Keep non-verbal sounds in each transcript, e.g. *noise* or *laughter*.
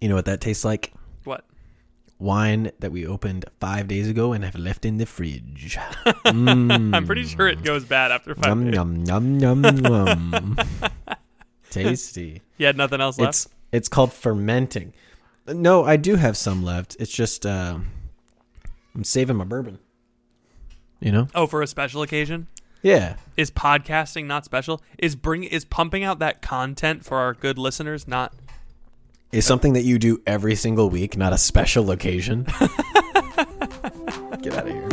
You know what that tastes like? What? Wine that we opened five days ago and have left in the fridge. Mm. *laughs* I'm pretty sure it goes bad after five Yum days. yum yum yum yum. *laughs* Tasty. You had nothing else left. It's it's called fermenting. No, I do have some left. It's just uh, I'm saving my bourbon. You know? oh, for a special occasion. Yeah. Is podcasting not special? Is bring is pumping out that content for our good listeners not? Is something that you do every single week, not a special occasion. *laughs* Get out of here.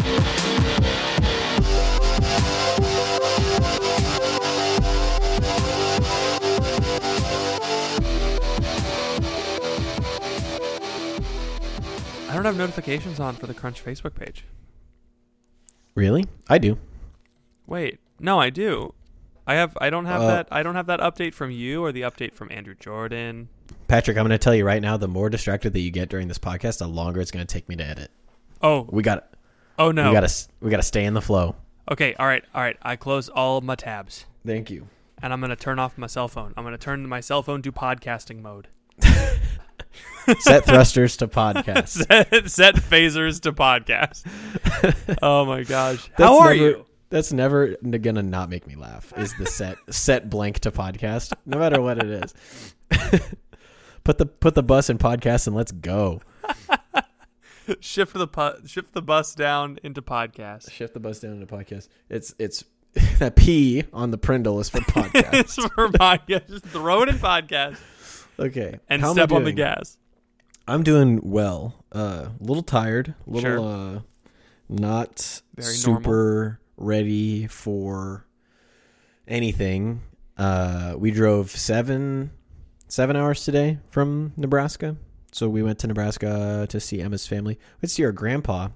I don't have notifications on for the Crunch Facebook page. Really? I do. Wait, no, I do. I have. I don't have Uh, that. I don't have that update from you or the update from Andrew Jordan. Patrick, I'm going to tell you right now the more distracted that you get during this podcast, the longer it's going to take me to edit. Oh, We got oh no. we got to we got to stay in the flow. Okay, all right, all right. I close all my tabs, Thank you. and I'm gonna turn off my cell phone. I'm gonna turn my cell phone to podcasting mode. *laughs* Set thrusters to podcast. *laughs* set, set phasers to podcast. oh my gosh, *laughs* That's how are never- you? That's never gonna not make me laugh. Is the set set blank to podcast, no matter what it is. Put the put the bus in podcast and let's go. *laughs* Shift the pu- shift the bus down into podcast. Shift the bus down into podcast. It's it's *laughs* that P on the Prindle is for *laughs* podcast. it's for podcast. Just throw it in podcast okay, and how step on the gas. I'm doing well. Uh, a little tired. A little Sure. uh, not Very super ready for anything. Uh, we drove seven seven hours today from Nebraska. So we went to Nebraska to see Emma's family. We'd see our grandpa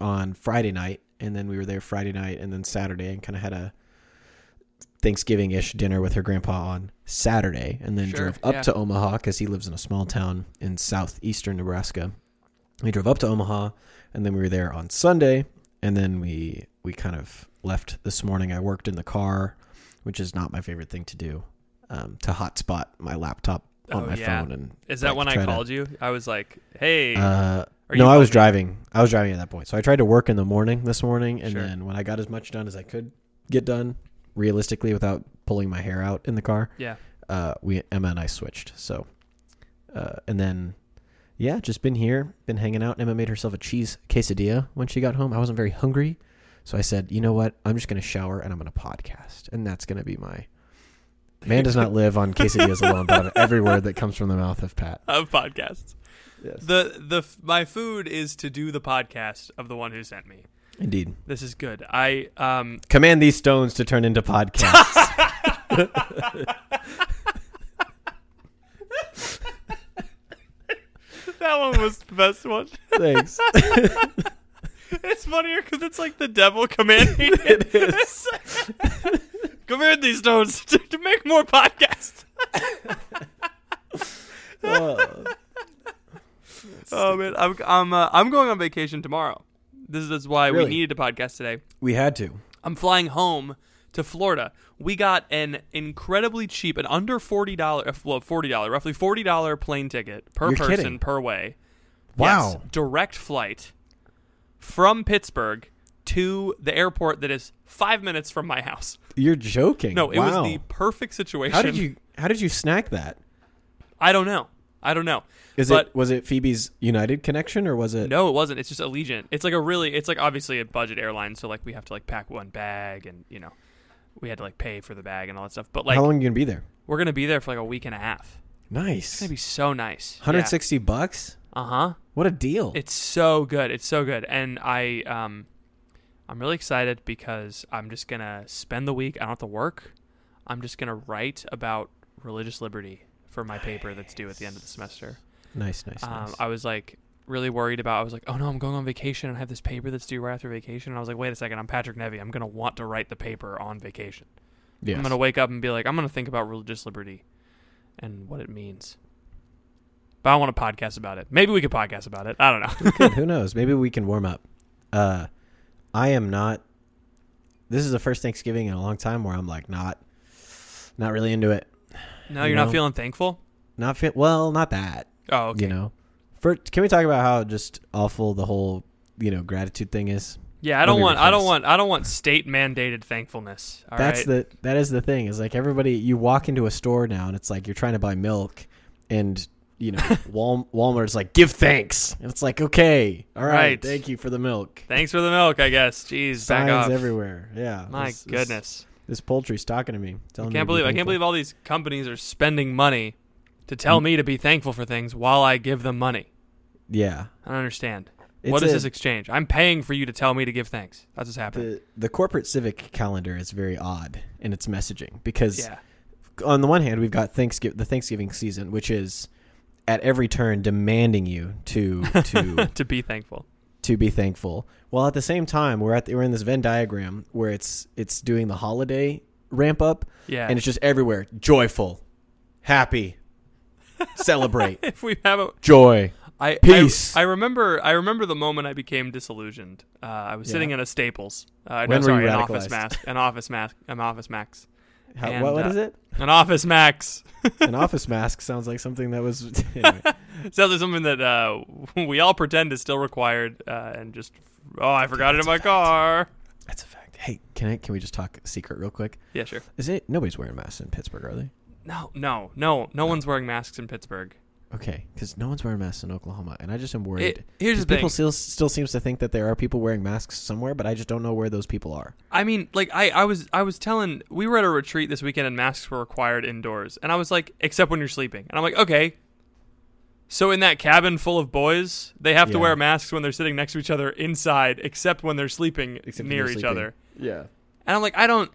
on Friday night, and then we were there Friday night, and then Saturday, and kind of had a Thanksgiving ish dinner with her grandpa on Saturday, and then Sure, drove up yeah. to Omaha because he lives in a small town in southeastern Nebraska. We drove up to Omaha, and then we were there on Sunday, and then we we kind of left this morning. I worked in the car, which is not my favorite thing to do, um, to hotspot my laptop on Oh, my yeah. phone and Is that like, when I try to- called you? I was like, "Hey, uh, no, I was me? driving. I was driving at that point. So I tried to work in the morning this morning, and Sure. then when I got as much done as I could get done, realistically, without pulling my hair out in the car, yeah, uh, we Emma and I switched. So, uh, and then, yeah, just been here, been hanging out. Emma made herself a cheese quesadilla when she got home. I wasn't very hungry, so I said, you know what? I'm just gonna shower and I'm gonna podcast, and that's gonna be my. Man does not live on quesadillas alone, but on every word that comes from the mouth of Pat. of podcasts." Yes. The the my food is to do the podcast of the one who sent me. Indeed. This is good. I um Command these stones to turn into podcasts. *laughs* that one was the best one. Thanks. *laughs* It's funnier because it's like the devil commanding *laughs* it. It is. Command these stones *laughs* to, to make more podcasts. *laughs* Oh. Oh man, I'm I'm uh, I'm going on vacation tomorrow. This is why Really? we needed a podcast today. we had to. I'm flying home to Florida. We got an incredibly cheap, an under forty dollar, well forty dollar, roughly forty dollar plane ticket per You're person kidding. per way. Wow. Yes, direct flight from Pittsburgh to the airport that is five minutes from my house. You're joking. No, it Wow. was the perfect situation. How did you how did you snack that? I don't know. I don't know. Is But- it was it Phoebe's United connection or was it No, it wasn't. It's just Allegiant. It's like a really. It's like obviously a budget airline, so like we have to like pack one bag, and you know, we had to like pay for the bag and all that stuff. But like How long are you gonna be there? we're gonna be there for like a week and a half. Nice. It's gonna be so nice. 160 bucks? Uh huh. What a deal. It's so good. It's so good, and I um, I'm really excited because I'm just gonna spend the week. I don't have to work. I'm just gonna write about religious liberty for my paper that's due at the end of the semester. nice, nice, Um, nice. I was like really worried about. I was like, oh no, I'm going on vacation and I have this paper that's due right after vacation. And I was like, wait a second, I'm Patrick Nevy. I'm gonna want to write the paper on vacation. yes. I'm gonna wake up and be like, I'm gonna think about religious liberty and what it means. But I want to podcast about it. Maybe we could podcast about it. I don't know. *laughs* Who knows? Maybe we can warm up. Uh I am not this is the first Thanksgiving in a long time where I'm like not not really into it. no, You you're know? not feeling thankful. Not fit well, not that. Oh, okay. You know, for can we talk about how just awful the whole you know gratitude thing is? Yeah, I don't want. I don't want. I don't want state mandated thankfulness. All That's right? the that is the thing is like everybody you walk into a store now and it's like you're trying to buy milk and you know Wal- Walmart's like give thanks and it's like okay all right, Right. thank you for the milk Thanks for the milk, I guess. Jeez, back signs off. everywhere yeah My this- this- goodness. this, poultry's talking to me I telling me can't be believe I can't believe all these companies are spending money to tell Mm. me to be thankful for things while I give them money. yeah I don't understand. It's what is a- this exchange? I'm paying for you to tell me to give thanks. That's what's happening. the the corporate civic calendar is very odd in its messaging because yeah. on the one hand we've got Thanksgiving the Thanksgiving season which is at every turn demanding you to to *laughs* to be thankful. to be thankful. While at the same time, we're at the, we're in this Venn diagram where it's it's doing the holiday ramp up, Yeah. and it's just everywhere joyful, happy, *laughs* celebrate, if we have a joy. I, Peace. I, I remember I remember the moment I became disillusioned. Uh, I was sitting in a Staples. Uh, When no, were sorry, you an office mask. An office mask. An office max. How, And, what what uh, is it? An office max. *laughs* An office *laughs* mask sounds like something that was. *laughs* anyway. Sounds like something that uh, we all pretend is still required, uh, and just oh, I forgot it in my fact. car. That's a fact. Hey, can I can we just talk secret real quick? Yeah, sure. Is it nobody's wearing masks in Pittsburgh, are they? No, no, no, no one's wearing masks in Pittsburgh. Okay, because no one's wearing masks in Oklahoma, and I just am worried. It, here's the thing. people still still seems to think that there are people wearing masks somewhere, but I just don't know where those people are. I mean, like I, I was I was telling we were at a retreat this weekend and masks were required indoors. And I was like, except when you're sleeping. And I'm like, okay. So in that cabin full of boys, they have to wear masks when they're sitting next to each other inside, except when they're sleeping Except near each sleeping. other. Yeah. And I'm like, I don't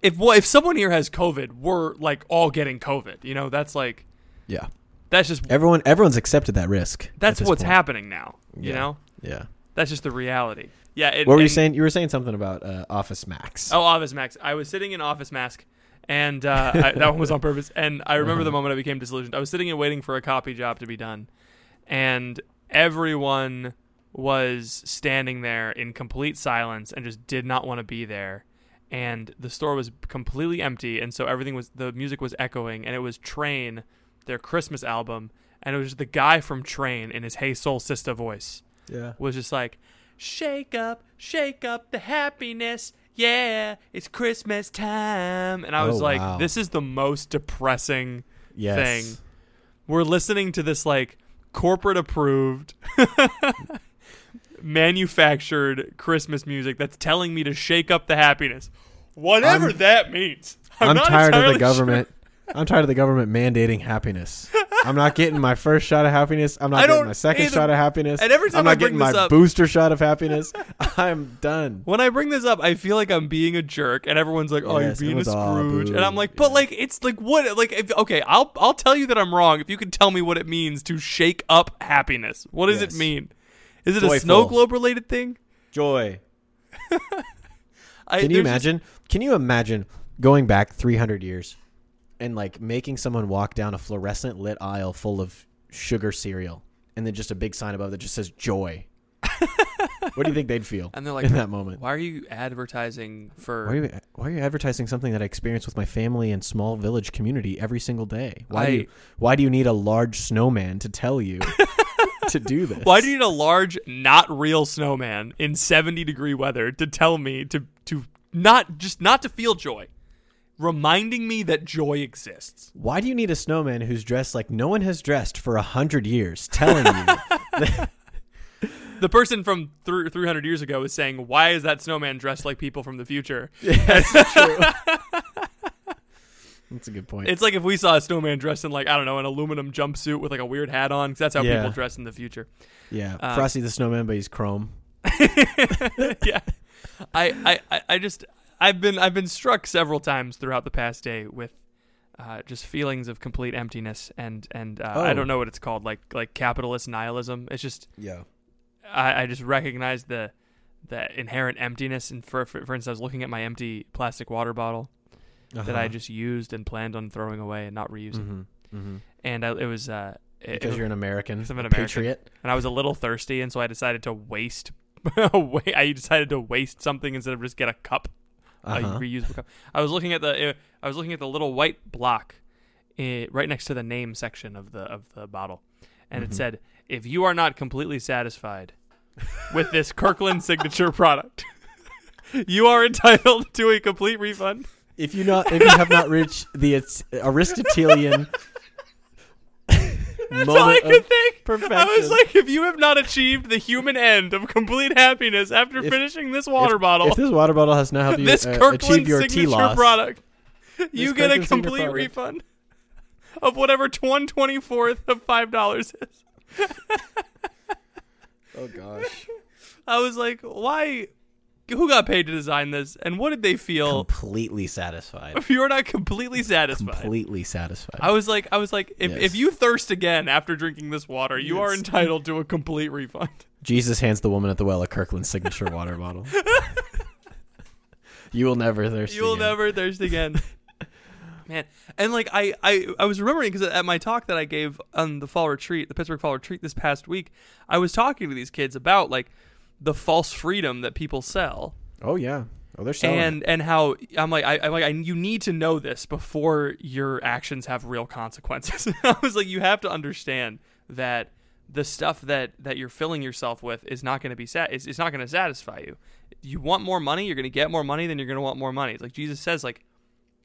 if well, if someone here has COVID, we're like all getting COVID. You know, that's like Yeah. That's just Everyone, everyone's accepted that risk. that's what's point. happening now. You Yeah. know? Yeah. That's just the reality. Yeah. It, What were you saying? You were saying something about uh, Office Max. Oh, Office Max. I was sitting in Office Mask, and uh, I, that one was on purpose. And I remember the Uh-huh. moment I became disillusioned. I was sitting and waiting for a copy job to be done, and everyone was standing there in complete silence and just did not want to be there. And the store was completely empty, and so everything was the music was echoing, and it was Train, their Christmas album, and it was just the guy from Train in his Hey Soul Sister voice Yeah. was just like, shake up, shake up the happiness. Yeah, it's Christmas time. And I was Oh, like, wow. this is the most depressing Yes. thing. We're listening to this like corporate approved *laughs* manufactured Christmas music that's telling me to shake up the happiness. Whatever I'm- that means. I'm, I'm tired of the *laughs* government. I'm tired of the government mandating happiness. I'm not getting my first shot of happiness. I'm not getting my second either. shot of happiness. And every time I'm not I bring getting my up- booster shot of happiness. *laughs* I'm done. When I bring this up, I feel like I'm being a jerk, and everyone's like, "Oh, Yes, you're being a everyone's, "Aw, Scrooge," boo. and I'm like, "But like, it's like what? Like, if, okay, I'll I'll tell you that I'm wrong if you can tell me what it means to shake up happiness. What does it mean? Is it a Joyful. snow globe related thing? Joy. *laughs* I, Can you there's just- imagine? Can you imagine going back 300 years and like making someone walk down a fluorescent lit aisle full of sugar cereal and then just a big sign above that just says joy? what do you think they'd feel *laughs* and they're like, in that moment? "Why are you advertising for?" Why are, you, why are you advertising something that I experience with my family and small village community every single day? Why do you Why do you need a large snowman to tell you *laughs* to do this? Why do you need a large, not real snowman in 70 degree weather to tell me to to not just not to feel joy, reminding me that joy exists? Why do you need a snowman who's dressed like no one has dressed for a hundred years, telling you? *laughs* the person from th- 300 years ago is saying, "Why is that snowman dressed like people from the future?" *laughs* That's true. *laughs* That's a good point. It's like if we saw a snowman dressed in like I don't know an aluminum jumpsuit with like a weird hat on, because that's how Yeah. people dress in the future. yeah, um, Frosty the Snowman, but he's chrome. yeah, I, I, I- I just I've been I've been struck several times throughout the past day with uh, just feelings of complete emptiness and and uh, I Oh. don't know what it's called like like capitalist nihilism. It's just Yeah. I, I just recognize the the inherent emptiness. And for, for for instance, I was looking at my empty plastic water bottle Uh-huh. that I just used and planned on throwing away and not reusing. hmm hmm And I, it was uh, it, because it- you're an American, I'm an American. patriot. and I was a little thirsty, and so I decided to waste. *laughs* I decided to waste something instead of just get a cup, Uh-huh. a reusable cup. I was looking at the I was looking at the little white block eh, right next to the name section of the of the bottle, and Mhm. it said, "If you are not completely satisfied with this Kirkland signature product, *laughs* you are entitled to a complete refund." If you not if you have not reached the Aristotelian That's all I could think. I was like, if you have not achieved the human end of complete happiness after If- finishing this water bottle, if this water bottle has not helped you this uh, Kirkland achieve your T signature loss, product, you get a Kirkland signature complete refund of whatever one twenty fourth of five dollars is. oh gosh, *laughs* I was like, why? Who got paid to design this, and what did they feel? completely satisfied, If you're not completely satisfied, completely satisfied. I was like, I was like, if, Yes. if you thirst again after drinking this water, you are entitled to a complete refund. *laughs* Jesus hands the woman at the well a Kirkland signature water bottle. *laughs* you will never thirst. You will again. never thirst again. *laughs* Man, and like I, I, I was remembering because at my talk that I gave on the fall retreat, the Pittsburgh fall retreat this past week, I was talking to these kids about like the false freedom that people sell, Oh yeah. Oh, they're selling. and and how I'm like I, I'm like I, you need to know this before your actions have real consequences. *laughs* I was like, you have to understand that the stuff that that you're filling yourself with is not going to be sat. It's, it's not going to satisfy you. You want more money, you're going to get more money, then you're going to want more money. It's like Jesus says, like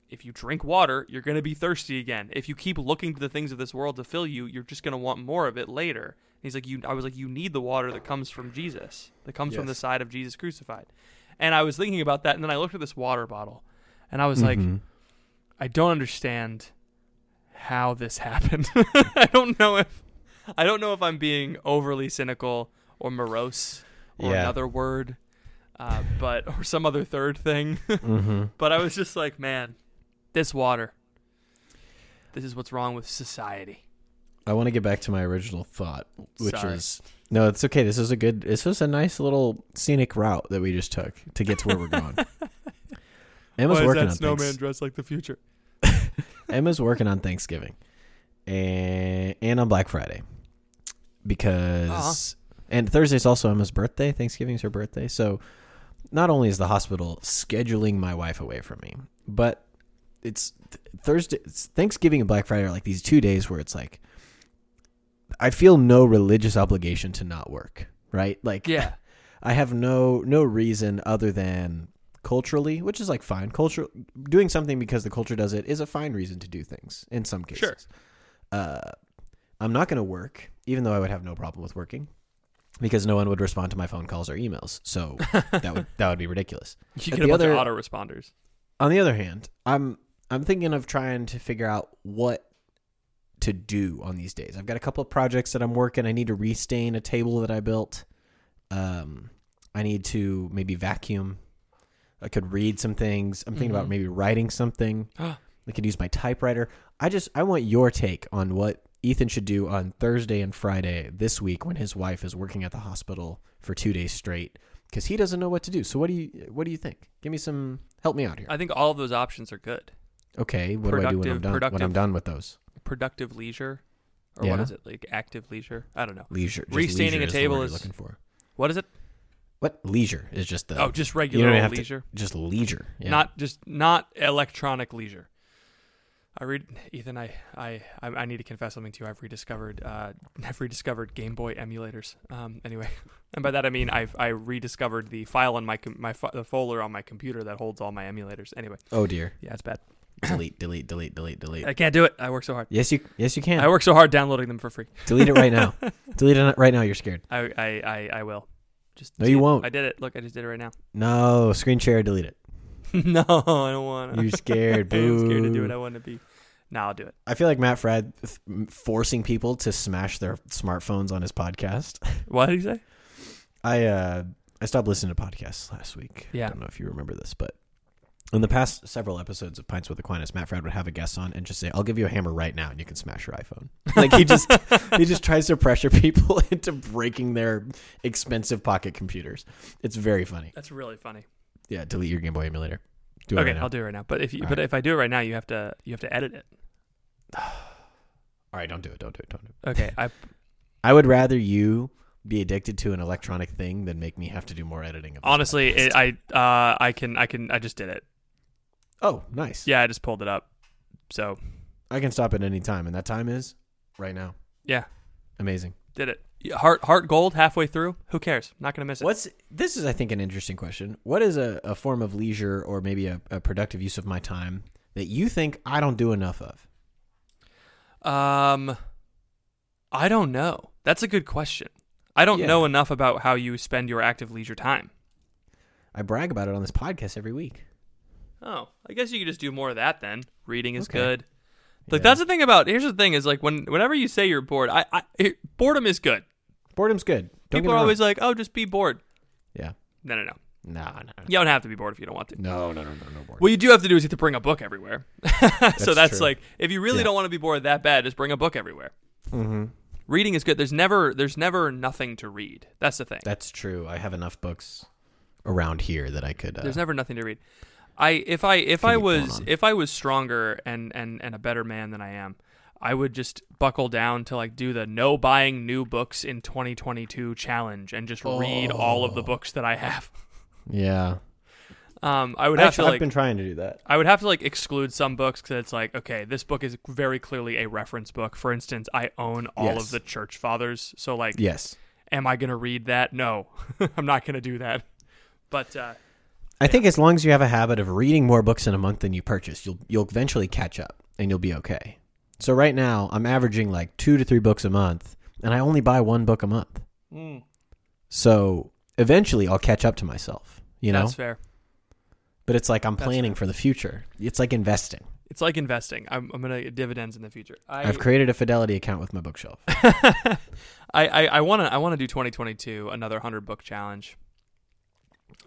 if you drink water, you're going to be thirsty again. If you keep looking to the things of this world to fill you, you're just going to want more of it later. And he's like, you. I was like, you need the water that comes from Jesus, that comes from the side of Jesus crucified. And I was thinking about that, and then I looked at this water bottle, and I was like, Mhm. I don't understand how this happened. *laughs* I don't know if I don't know if I'm being overly cynical or morose or Yeah. another word, uh, but or some other third thing. *laughs* Mhm. but I was just like, man, this water. This is what's wrong with society. I want to get back to my original thought, which Sorry. is no, it's okay. This is a good. This was a nice little scenic route that we just took to get to where we're going. *laughs* Emma's Why is working that on snowman things. dressed like the future? *laughs* Emma's working on Thanksgiving, and and on Black Friday, because and Thursday's also Emma's birthday. Thanksgiving's her birthday, so not only is the hospital scheduling my wife away from me, but it's Thursday, it's Thanksgiving and Black Friday are like these two days where it's like I feel no religious obligation to not work, right? Like Yeah. *laughs* I have no no reason other than culturally, which is like fine. Culture doing something because the culture does it is a fine reason to do things in some cases. Sure. Uh, I'm not going to work, even though I would have no problem with working, because no one would respond to my phone calls or emails. So that would that would be ridiculous. *laughs* You get a the bunch other- of autoresponders. On the other hand, I'm I'm thinking of trying to figure out what to do on these days. I've got a couple of projects that I'm working. I need to restain a table that I built. Um, I need to maybe vacuum. I could read some things. I'm thinking Mhm. about maybe writing something. *gasps* I could use my typewriter. I just I want your take on what Ethan should do on Thursday and Friday this week when his wife is working at the hospital for two days straight because he doesn't know what to do. So what do you what do you think? Give me some help me out here. I think all of those options are good. Okay, what do I do when I'm done? When I'm done with those Productive leisure, or what Yeah. is it like? Active leisure? I don't know. leisure. just Restaining leisure a table is- looking for. What is it? What leisure is just the oh, just you regular old have to- leisure, just leisure. Yeah. not just not electronic leisure. I read Ethan. I, I I I need to confess something to you. I've rediscovered uh *laughs* I've rediscovered Game Boy emulators. Um, anyway, *laughs* and by that I mean I've I rediscovered the file on my com- my fo- the folder on my computer that holds all my emulators. Anyway, oh dear. yeah, it's bad. Delete, delete, delete, delete, delete. I can't do it. I work so hard. yes, you. Yes, you can. I work so hard downloading them for free. delete it right now. *laughs* delete it right now. You're scared. I I I, I will. Just No, you it. won't. I did it. Look, I just did it right now. No, screen share. Delete it. *laughs* no, I don't want to. You're scared. *laughs* I'm scared to do it. Boo. I want to be. No, I'll do it. I feel like Matt Fradd th- forcing people to smash their smartphones on his podcast. What did he say? I uh I stopped listening to podcasts last week. Yeah. I don't know if you remember this, but in the past several episodes of Pints with Aquinas, Matt Fradd would have a guest on and just say, "I'll give you a hammer right now, and you can smash your iPhone." *laughs* Like he just he just tries to pressure *laughs* people *laughs* into breaking their expensive pocket computers. It's very funny. That's really funny. Yeah, delete your Game Boy emulator. Do it okay, right now. I'll do it right now. But if you, All but right. if I do it right now, you have to you have to edit it. *sighs* All right, don't do it. Don't do it. Don't do it. Okay, I I would rather you be addicted to an electronic thing than make me have to do more editing. Of honestly, it, I uh I can I can I just did it. Oh, nice. Yeah, I just pulled it up. So I can stop at any time, and that time is right now. Yeah. Amazing. Did it. Heart heart gold halfway through. Who cares? Not gonna miss it. What's this is I think an interesting question. What is a, a form of leisure or maybe a, a productive use of my time that you think I don't do enough of? Um, I don't know. That's a good question. I don't Yeah. know enough about how you spend your active leisure time. I brag about it on this podcast every week. Oh, I guess you could just do more of that then. Reading is Okay. good. Like Yeah. that's the thing about. Here's the thing: is like when whenever you say you're bored, I, I it, boredom is good. Boredom's good. Don't People are always like, "Oh, just be bored." yeah. No, no, no. No, no, no, You don't have to be bored if you don't want to. no, no, no, no, no. boredom. What you do have to do is you have to bring a book everywhere. *laughs* so that's true. like if you really Yeah. don't want to be bored that bad, just bring a book everywhere. Mm-hmm. Reading is good. There's never there's never nothing to read. That's the thing. That's true. I have enough books around here that I could. Uh, There's never nothing to read. I if I if I was if I was stronger and and and a better man than I am, I would just buckle down to like do the no buying new books in 2022 challenge and just read all of the Oh. books that I have. *laughs* yeah. Um, I would have Actually, to I've like been trying to do that. I would have to like exclude some books because it's like okay, this book is very clearly a reference book. For instance, I own all Yes. of the Church Fathers, so like, Yes. am I gonna read that? No, *laughs* I'm not gonna do that. But uh, I think as long as you have a habit of reading more books in a month than you purchase, you'll you'll eventually catch up and you'll be okay. So right now, I'm averaging like 2 to 3 books a month and I only buy one book a month. Hmm. So eventually I'll catch up to myself, you know? that's fair. But it's like I'm That's planning fair. for the future. It's like investing. It's like investing. I'm, I'm gonna get dividends in the future. I, I've created a fidelity account with my bookshelf. *laughs* I, I, I wanna I wanna do 2022 another 100 book challenge.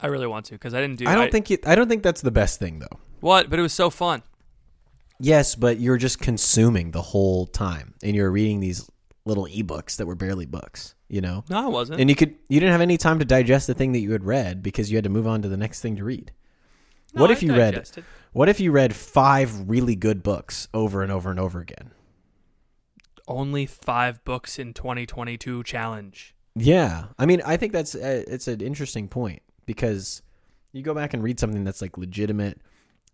I really want to because I didn't do. I don't think it, I don't think that's the best thing though. what, but it was so fun. Yes, but you're just consuming the whole time and you're reading these little ebooks that were barely books, you know? No, I wasn't. And you could you didn't have any time to digest the thing that you had read because you had to move on to the next thing to read. No, what I if you read what if you read 5 really good books over and over and over again? only five books in 2022 challenge? Yeah. I mean, I think that's uh, it's an interesting point because you go back and read something that's like legitimate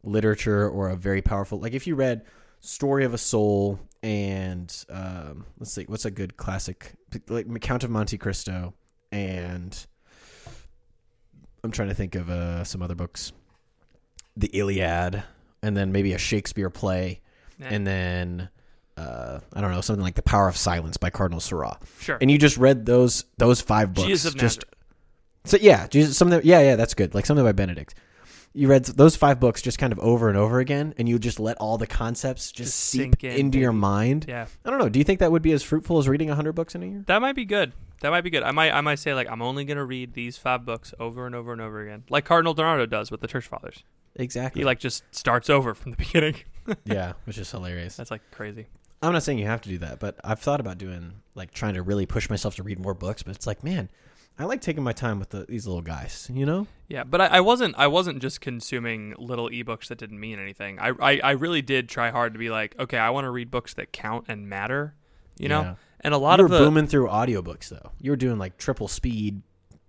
literature or a very powerful like if you read Story of a Soul and um, let's see what's a good classic like Count of Monte Cristo and I'm trying to think of uh, some other books the Iliad and then maybe a Shakespeare play and then uh, I don't know something like The Power of Silence by Cardinal Sarah sure. and you just read those those five books. Jesus of just. So yeah, Jesus, something. Yeah, yeah, that's good. Like something by Benedict. You read those five books just kind of over and over again, and you just let all the concepts just, Just seep sink in, into your baby. mind. Yeah, I don't know. Do you think that would be as fruitful as reading hundred books in a year? that might be good. That might be good. I might I might say like I'm only gonna read these five books over and over and over again, like Cardinal Donato does with the Church Fathers. Exactly. He like just starts over from the *laughs* beginning. *laughs* yeah, which is hilarious. That's like crazy. I'm not saying you have to do that, but I've thought about doing like trying to really push myself to read more books. But it's like, man, I like taking my time with the, these little guys. You know? Yeah, but I, I wasn't I wasn't just consuming little ebooks that didn't mean anything. I, I, I really did try hard to be like, okay, I want to read books that count and matter. You know? Yeah. And a lot you of were the booming through audiobooks though. You were doing like triple speed.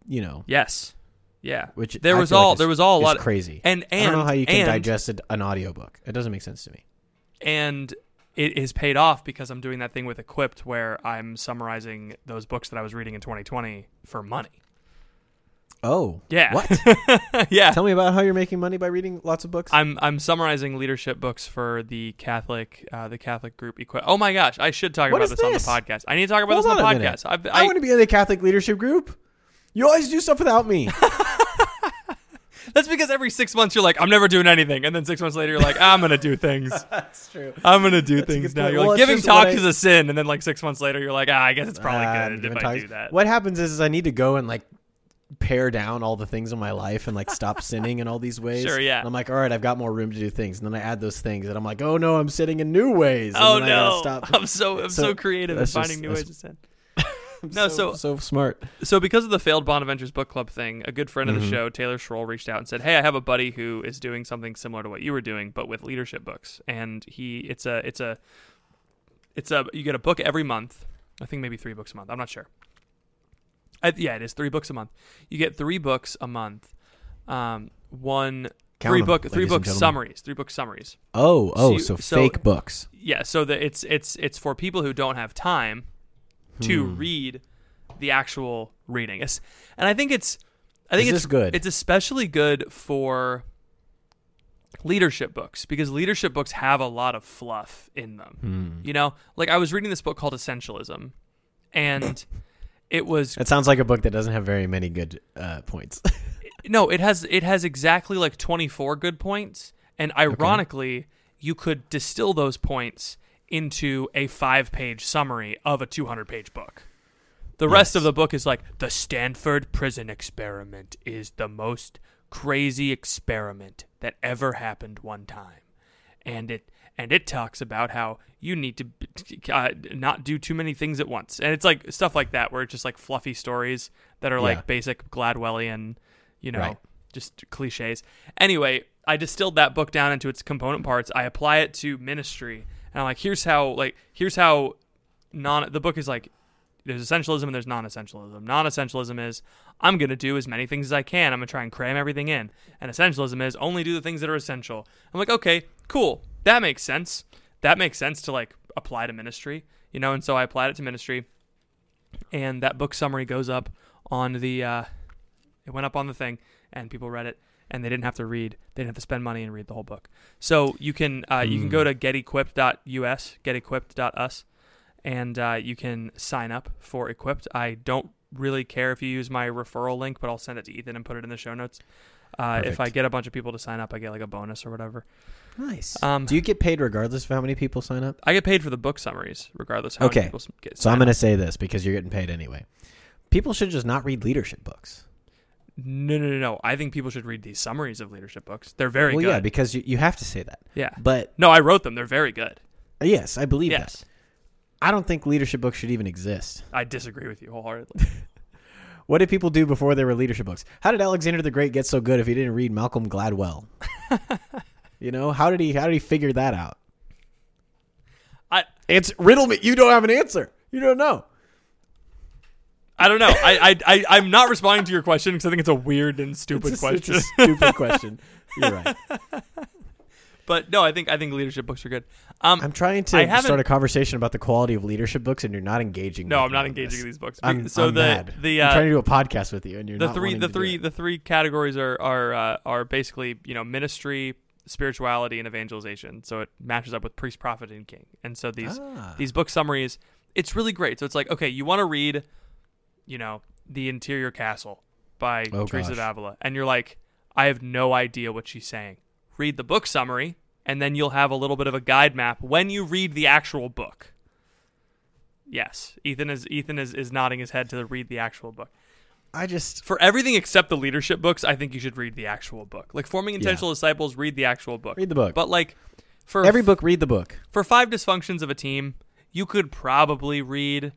You know, Yes. Yeah. which There I was like all is- there was all a lot crazy. and and I don't know how you can and, digest an audiobook. It doesn't make sense to me. and it is paid off because I'm doing that thing with Equipped where I'm summarizing those books that I was reading in 2020 for money. Oh, Yeah. What? *laughs* yeah. Tell me about how you're making money by reading lots of books. I'm I'm summarizing leadership books for the Catholic uh, the Catholic group Equip. Oh my gosh, I should talk What about is this, on the podcast. I need to talk about Hold this on the on minute. podcast. I've, I, I, want to be in the Catholic leadership group. You always do stuff without me. *laughs* that's because every six months you're like, I'm never doing anything, and then six months later you're like, I'm gonna do *laughs* things. That's true. I'm gonna do That's things now. point. You're Well, like giving talks I- is a sin, and then like six months later you're like, ah, I guess it's probably Ah, good if I do that. What happens is, is I need to go and like pare down all the things in my life and like stop sinning in all these ways. Sure, yeah. And I'm like, all right, I've got more room to do things, and then I add those things, and I'm like, oh no, I'm sinning in new ways. And Oh then I no! stop. *laughs* I'm so I'm so, So, creative in finding just- new ways to sin. *laughs* No, so, so- so smart. So because of the failed Bonaventures book club thing, a good friend of the Mhm. show, Taylor Schroll, reached out and said, "Hey, I have a buddy who is doing something similar to what you were doing, but with leadership books. And he, it's a, it's a, it's a, you get a book every month. I think maybe three books a month. I'm not sure. I, yeah, it is three books a month. You get three books a month. Um, one Count three 'em, book three book summaries. Three book summaries. Oh, oh, you- so, so- fake books. Yeah, so that it's it's it's for people who don't have time to Hmm. read the actual reading. It's- And I think it's I think Is it's good? It's especially good for leadership books because leadership books have a lot of fluff in them. Hmm. You know, like I was reading this book called Essentialism and it was It sounds like a book that doesn't have very many good uh, points. *laughs* no, it has it has exactly like 24 good points and ironically you could distill those points into a 5-page summary of a 200-page book. The rest of the book is like the Stanford prison experiment is the most crazy experiment that ever happened one time. And it and it talks about how you need to uh, not do too many things at once. And it's like stuff like that where it's just like fluffy stories that are like basic Gladwellian, you know, Right. just cliches. Anyway, I distilled that book down into its component parts. I apply it to ministry. And I'm like, here's how like here's how non the book is like there's essentialism and there's non-essentialism. Non-essentialism is I'm going to do as many things as I can. I'm going to try and cram everything in. And essentialism is only do the things that are essential. I'm like, okay, cool. That makes sense. That makes sense to like apply to ministry, you know, and so I applied it to ministry. And that book summary goes up on the uh it went up on the thing and people read it and they didn't have to read. They didn't have to spend money and read the whole book. So you can uh, you can go to getequipped.us, getequipped.us and uh, you can sign up for Equipped. I don't really care if you use my referral link, but I'll send it to Ethan and put it in the show notes. Uh, if I get a bunch of people to sign up, I get like a bonus or whatever. nice. Um, Do you get paid regardless of how many people sign up? I get paid for the book summaries, regardless how Okay. many people s- get. So I'm going to say this because you're getting paid anyway. People should just not read leadership books. No, no, no, no. I think people should read these summaries of leadership books. They're very well, good. yeah, because you, you have to say that. yeah. But No, I wrote them. They're very good. yes, I believe Yes. that. I don't think leadership books should even exist. I disagree with you wholeheartedly. *laughs* What did people do before there were leadership books? How did Alexander the Great get so good if he didn't read Malcolm Gladwell? *laughs* you know, how did he how did he figure that out? I It's riddle me. You don't have an answer. You don't know. I don't know. I, I, I, I'm not responding to your question because I think it's a weird and stupid It's a, question. It's a stupid *laughs* question. You're right. but no, I think I think leadership books are good. Um, I'm trying to start a conversation about the quality of leadership books, and you're not engaging. no, I'm not engaging this. these books. I'm, so I'm the mad. the I'm uh, trying to do a podcast with you, and you're the not three the three the three categories are are uh, are basically you know ministry, spirituality, and evangelization. So it matches up with priest, prophet, and king. And so these Ah. these book summaries, it's really great. So it's like okay, you want to read, you know, the Interior Castle by Oh, Teresa. Avila, and you're like, I have no idea what she's saying. Read the book summary, and then you'll have a little bit of a guide map when you read the actual book. Yes, Ethan is Ethan is, is nodding his head to read the actual book. I just For everything except the leadership books, I think you should read the actual book. Like forming intentional disciples, read the actual book. read the book. But like for Every book, read the book. for five dysfunctions of a team, you could probably read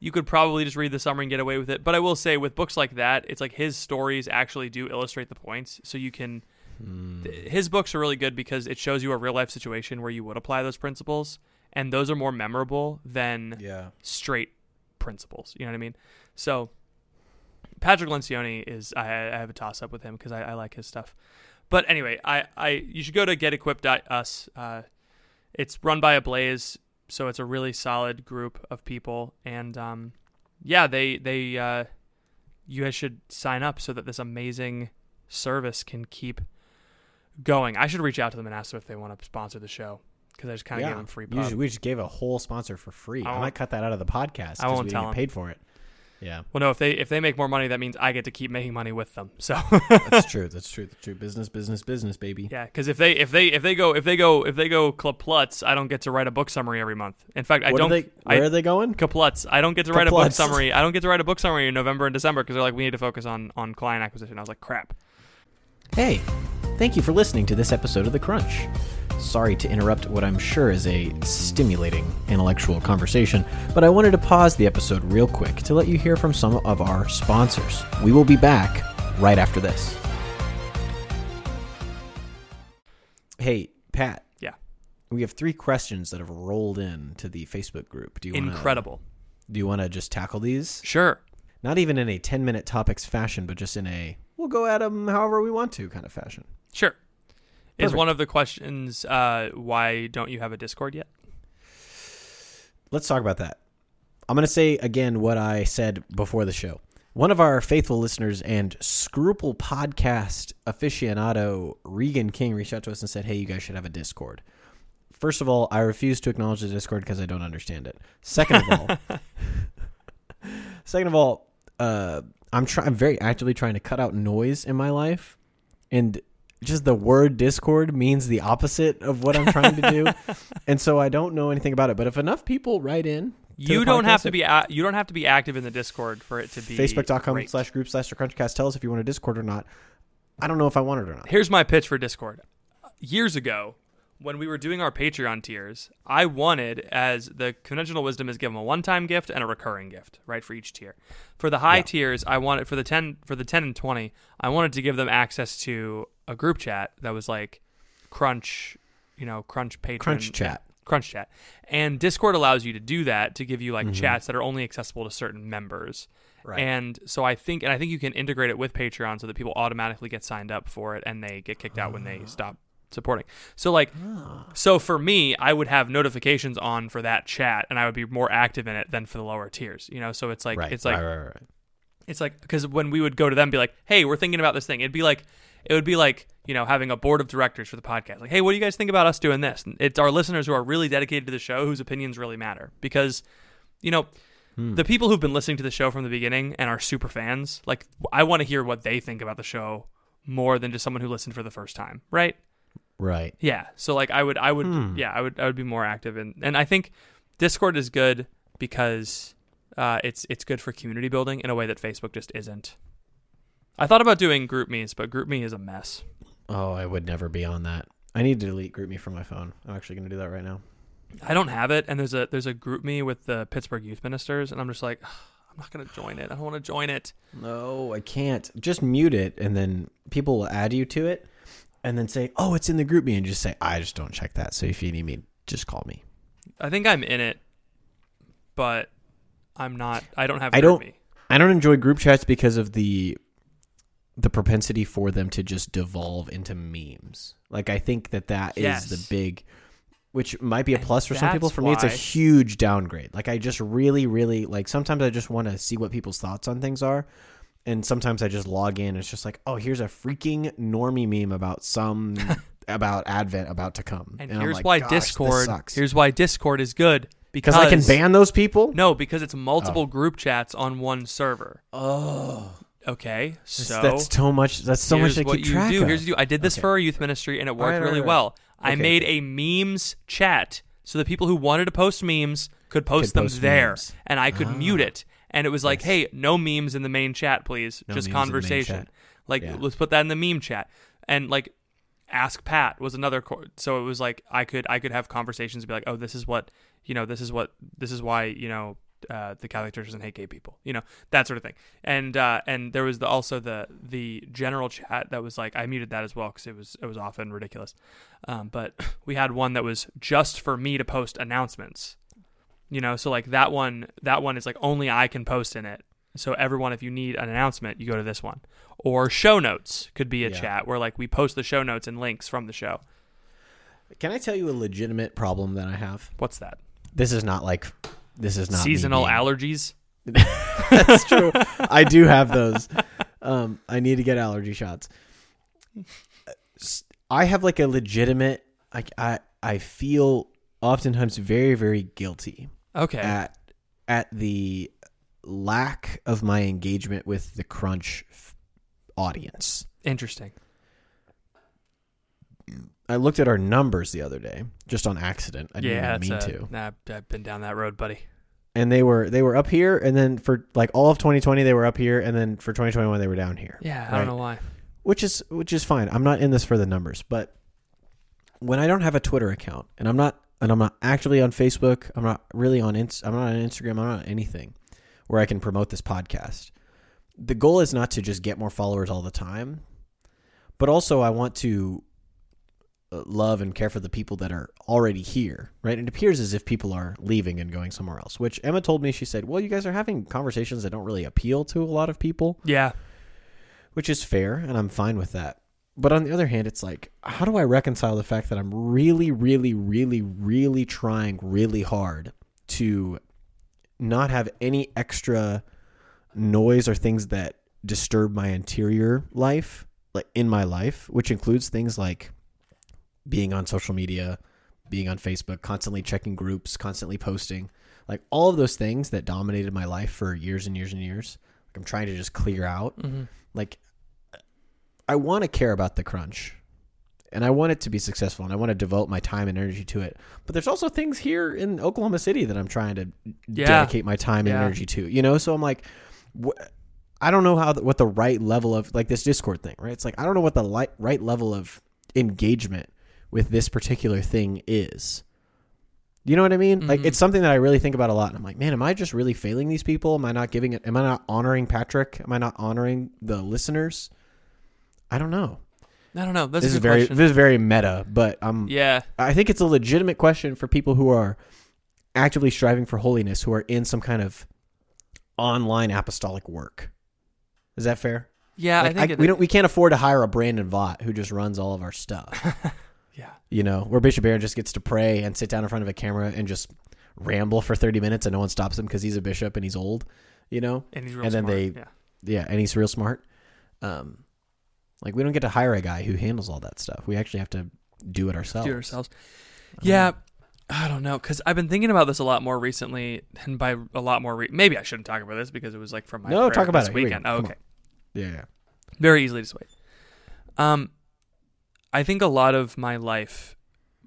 you could probably just read the summary and get away with it. But I will say with books like that, it's like his stories actually do illustrate the points. So you can th- his books are really good because it shows you a real life situation where you would apply those principles and those are more memorable than Yeah. straight principles. You know what I mean? So Patrick Lencioni is I, I have a toss up with him because I, I like his stuff. But anyway, I, I you should go to getequipped.us. Uh, it's run by a Blaze, so it's a really solid group of people, and um, yeah, they they uh, you guys should sign up so that this amazing service can keep going. I should reach out to them and ask them if they want to sponsor the show because I just kind of yeah. gave them free. Pub. just- we just gave a whole sponsor for free. I I, might cut that out of the podcast I because won't we tell didn't him. paid for it. Yeah, Well, no, if they if they make more money, that means I get to keep making money with them. *laughs* So that's true. *laughs* That's true. That's true. Business, business, business, baby. yeah, because if they if they if they go if they go if they go kaplutz, I don't get to write a book summary every month. In fact, I What don't. are they? I- Where are they going? Kaplutz. I don't get to write a book summary. I don't get to write a book summary in November and December because they're like, we need to focus on on client acquisition. I was like, crap. Hey, thank you for listening to this episode of The Crunch. Sorry to interrupt what I'm sure is a stimulating intellectual conversation, but I wanted to pause the episode real quick to let you hear from some of our sponsors. We will be back right after this. Hey, Pat. Yeah. We have three questions that have rolled in to the Facebook group. Do you wanna, Incredible. Do you want to just tackle these? Sure. Not even in a 10 minute topics fashion, but just in a we'll go at them however we want to kind of fashion. Sure. Is one of the questions uh, why don't you have a Discord yet? Let's talk about that. I'm going to say again what I said before the show. One of our faithful listeners and Scruple podcast aficionado, Regan King, reached out to us and said, Hey, you guys should have a Discord. First of all, I refuse to acknowledge the Discord because I don't understand it. Second of all, *laughs* second of all, uh, I'm trying. I'm very actively trying to cut out noise in my life, and just the word Discord means the opposite of what I'm trying to do, *laughs* and so I don't know anything about it. But if enough people write in, You don't have to be a- you don't have to be active in the Discord for it to be Facebook.com great. slash group slash Crunchcast. Tell us if you want a Discord or not. I don't know if I want it or not. Here's my pitch for Discord. Years ago, when we were doing our Patreon tiers, I wanted, as the conventional wisdom is give them a one-time gift and a recurring gift, right, for each tier. For the high Yeah. tiers, I wanted for the ten for the ten and twenty, I wanted to give them access to a group chat that was like Crunch, you know, Crunch Patreon Crunch chat. Crunch Chat. And Discord allows you to do that to give you Mm-hmm. like chats that are only accessible to certain members. Right. And so I think and I think you can integrate it with Patreon so that people automatically get signed up for it and they get kicked out when Ah. they stop supporting. So like so for me, I would have notifications on for that chat and I would be more active in it than for the lower tiers, you know? So it's like right. it's like right, right, right. it's like because when we would go to them, be like, "Hey, we're thinking about this thing." It'd be like, it would be like you know having a board of directors for the podcast. Like, "Hey, what do you guys think about us doing this?" And it's our listeners who are really dedicated to the show whose opinions really matter because, you know, Hmm. the people who've been listening to the show from the beginning and are super fans. Like, I want to hear what they think about the show more than just someone who listened for the first time, right? Right. Yeah. So like I would I would Hmm. yeah, I would I would be more active in and I think Discord is good because uh, it's it's good for community building in a way that Facebook just isn't. I thought about doing GroupMe's, but GroupMe is a mess. Oh, I would never be on that. I need to delete GroupMe from my phone. I'm actually going to do that right now. I don't have it and there's a there's a group me with the Pittsburgh youth ministers and I'm just like I'm not going to join it. I don't want to join it. No, I can't. Just mute it, and then people will add you to it, and then say, "Oh, it's in the GroupMe," and just say, "I just don't check that." So if you need me, just call me. I think I'm in it, but I'm not I don't have I don't- me. I don't enjoy group chats because of the the propensity for them to just devolve into memes. Like I think that that is Yes. the big which might be a And plus for some people. For me it's a huge downgrade. Like I just really really like sometimes I just want to see what people's thoughts on things are. And sometimes I just log in it's just like, "Oh, here's a freaking normie meme about some *laughs* about Advent about to come." And, I'm here's like, why Discord sucks." here's why Discord is good because I can ban those people. No, because it's multiple group chats on one server. Oh, Okay, so that's so much. That's so much to what keep you track do. of. Here's what you do. I did this Okay. for our youth ministry, and it worked Right, right, really right. well. I made a memes chat, so the people who wanted to post memes could post Could them post there, memes. and I could Ah. mute it. And it was like, Nice. hey, no memes in the main chat, please. No Just memes in the main conversation. Like, Yeah. let's put that in the meme chat. And like, ask Pat was another. Co- so it was like I could I could have conversations and be like, oh, this is what you know. This is what this is why you know. Uh, the Catholic Church doesn't hate gay people, you know that sort of thing, and uh, and there was the, also the the general chat that was like I muted that as well because it was it was often ridiculous, um, but *laughs* we had one that was just for me to post announcements, you know, so like that one that one is like only I can post in it, so everyone if you need an announcement you go to this one, or show notes could be a Yeah. chat where like we post the show notes and links from the show. Can I tell you a legitimate problem that I have? What's that? This is not like this is not Seasonal being- allergies. *laughs* That's true. I do have those. Um, I need to get allergy shots. I have like a legitimate. Like I I feel oftentimes very very guilty Okay. at at the lack of my engagement with the crunch f- audience. Interesting. I looked at our numbers the other day just on accident. I didn't mean a- to. Nah, I've been down that road, buddy. and they were they were up here and then for like all of 2020 they were up here and then for 2021 they were down here Yeah, I don't know why. which is which is fine i'm not in this for the numbers but when i don't have a twitter account and i'm not and i'm not actually on facebook i'm not really on Inst- i'm not on instagram i'm not on anything where i can promote this podcast the goal is not to just get more followers all the time but also i want to uh, love and care for the people that are already here, right? It appears as if people are leaving and going somewhere else, which Emma told me. She said, Well, you guys are having conversations that don't really appeal to a lot of people, Yeah. which is fair, and I'm fine with that. But on the other hand, it's like, how do I reconcile the fact that I'm really, really, really, really trying really hard to not have any extra noise or things that disturb my interior life, like in my life, which includes things like being on social media, being on Facebook, constantly checking groups, constantly posting, like all of those things that dominated my life for years and years and years. Like I'm trying to just clear out. Mm-hmm. Like I want to care about the crunch. And I want it to be successful and I want to devote my time and energy to it. But there's also things here in Oklahoma City that I'm trying to Yeah. dedicate my time and Yeah. energy to. You know, so I'm like wh- I don't know how the, what the right level of like this Discord thing, right? It's like I don't know what the li- right level of engagement with this particular thing is. You know what I mean? Like Mhm. it's something that I really think about a lot. And I'm like, man, am I just really failing these people? Am I not giving it? Am I not honoring Patrick? Am I not honoring the listeners? I don't know. I don't know. That's this is very question. this is very meta, but um, yeah. I think it's a legitimate question for people who are actively striving for holiness, who are in some kind of online apostolic work. Is that fair? Yeah, Like, I think it, we don't. We can't afford to hire a Brandon Vogt who just runs all of our stuff. *laughs* Yeah. you know, where Bishop Barron just gets to pray and sit down in front of a camera and just ramble for thirty minutes, and no one stops him because he's a bishop and he's old. You know, And he's real and then smart. they- yeah. yeah, and he's real smart. Um, like we don't get to hire a guy who handles all that stuff. We actually have to do it ourselves. do it ourselves. I Yeah, know. I don't know because I've been thinking about this a lot more recently, and by a lot more, re- maybe I shouldn't talk about this because it was like from my No, talk about this it. We weekend. Oh, okay, Yeah, yeah. very easily dissuade. Um, I think a lot of my life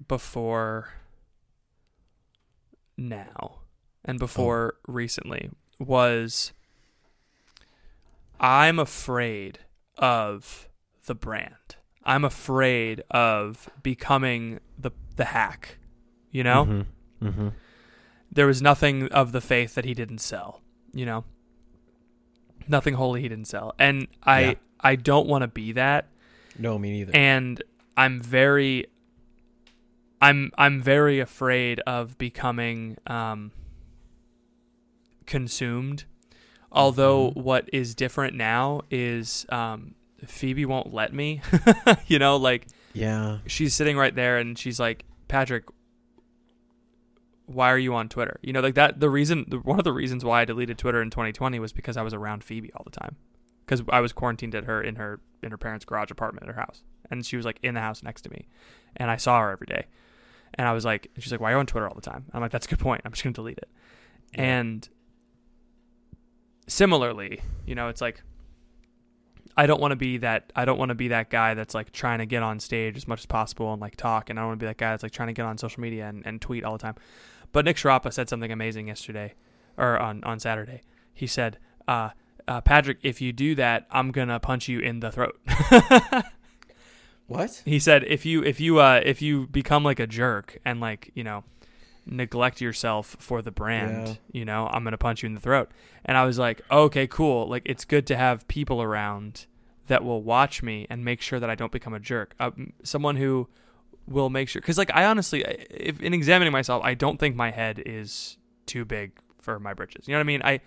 before now and before recently was I'm afraid of the brand. I'm afraid of becoming the the hack. You know? Mm-hmm. Mm-hmm. there was nothing of the faith that he didn't sell you know nothing holy he didn't sell and i Yeah. i don't want to be that No, me neither. and i'm very i'm i'm very afraid of becoming um consumed although Mhm. what is different now is um phoebe won't let me *laughs* you know like yeah. she's sitting right there and she's like, Patrick, why are you on Twitter? You know, like that. The reason, the, one of the reasons why I deleted Twitter in 2020 was because I was around Phoebe all the time, because I was quarantined at her in her in her parents' garage apartment at her house, and she was like in the house next to me, and I saw her every day, and I was like, she's like, why are you on Twitter all the time? I'm like, that's a good point. I'm just gonna delete it, Yeah. and similarly, you know, it's like. I don't want to be that. I don't want to be that guy that's like trying to get on stage as much as possible and like talk. And I don't want to be that guy that's like trying to get on social media and, and tweet all the time. But Nick Sharapa said something amazing yesterday, or on on Saturday. He said, uh, uh, "Patrick, if you do that, I'm gonna punch you in the throat." *laughs* What? he said, "If you if you uh, if you become like a jerk and like you know neglect yourself for the brand, Yeah. you know, I'm gonna punch you in the throat." And I was like, "Okay, cool. Like it's good to have people around that will watch me and make sure that I don't become a jerk. Uh, someone who will make sure because like I honestly, if in examining myself, I don't think my head is too big for my britches. You know what I mean? I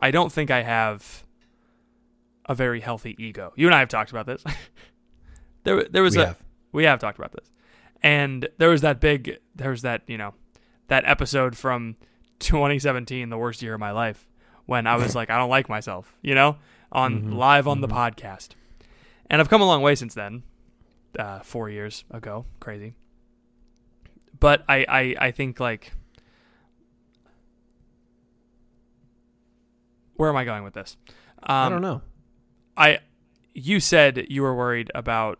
I don't think I have a very healthy ego. You and I have talked about this. *laughs* there there was we a have. we have talked about this. And there was that big there was that, you know, that episode from 2017, the worst year of my life, when I was *laughs* like I don't like myself, you know, on Mhm, live on the mhm. podcast. And I've come a long way since then. Uh 4 years ago, crazy. But I I I think like Where am I going with this? Um, I don't know. I you said you were worried about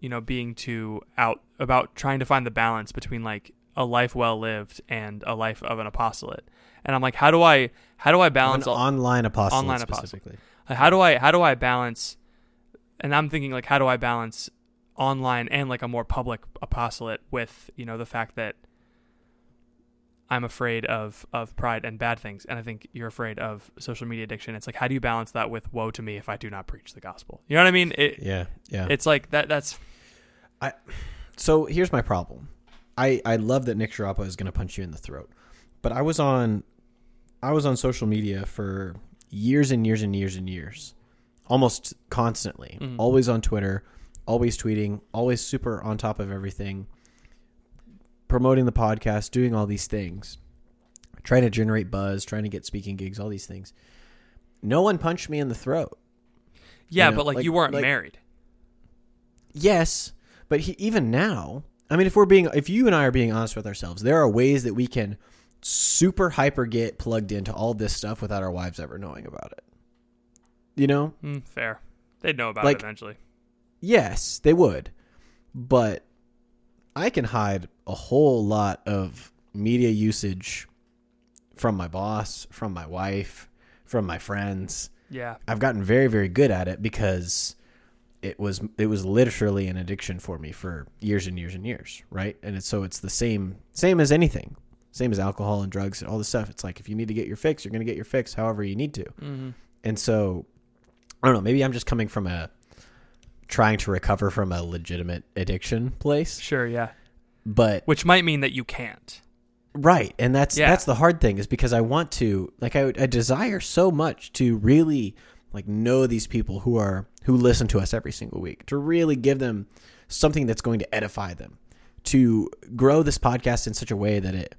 you know being too out about trying to find the balance between like a life well lived and a life of an apostolate. And I'm like how do I how do I balance An all, online apostolate online specifically. how do I how do I balance and I'm thinking like how do I balance online and like a more public apostolate with, you know, the fact that I'm afraid of of pride and bad things and I think you're afraid of social media addiction. It's like how do you balance that with woe to me if I do not preach the gospel? You know what I mean? It Yeah, yeah. it's like that that's I. So here's my problem. I I love that Nick Sharapa is going to punch you in the throat, but I was on I was on social media for years and years and years and years, almost constantly, Mhm. always on Twitter, always tweeting, always super on top of everything, promoting the podcast, doing all these things, trying to generate buzz, trying to get speaking gigs, all these things. No one punched me in the throat. Yeah, know, but like, like- you weren't like- married. Yes, but he, even now, I mean, if we're being, if you and I are being honest with ourselves, there are ways that we can super hyper get plugged into all this stuff without our wives ever knowing about it. You know? Mm, fair. They'd know about Like- it eventually. Yes, they would. But I can hide a whole lot of media usage from my boss, from my wife, from my friends. Yeah. I've gotten very very good at it because it was it was literally an addiction for me for years and years and years, right? And it's so it's the same same as anything. Same as alcohol and drugs and all this stuff. It's like if you need to get your fix, you're going to get your fix however you need to. Mm-hmm. And so I don't know, maybe I'm just coming from a trying to recover from a legitimate addiction place. Sure. Yeah. But Which might mean that you can't. right, and that's Yeah. that's the hard thing is because I want to like I, I desire so much to really like know these people who are who listen to us every single week to really give them something that's going to edify them to grow this podcast in such a way that it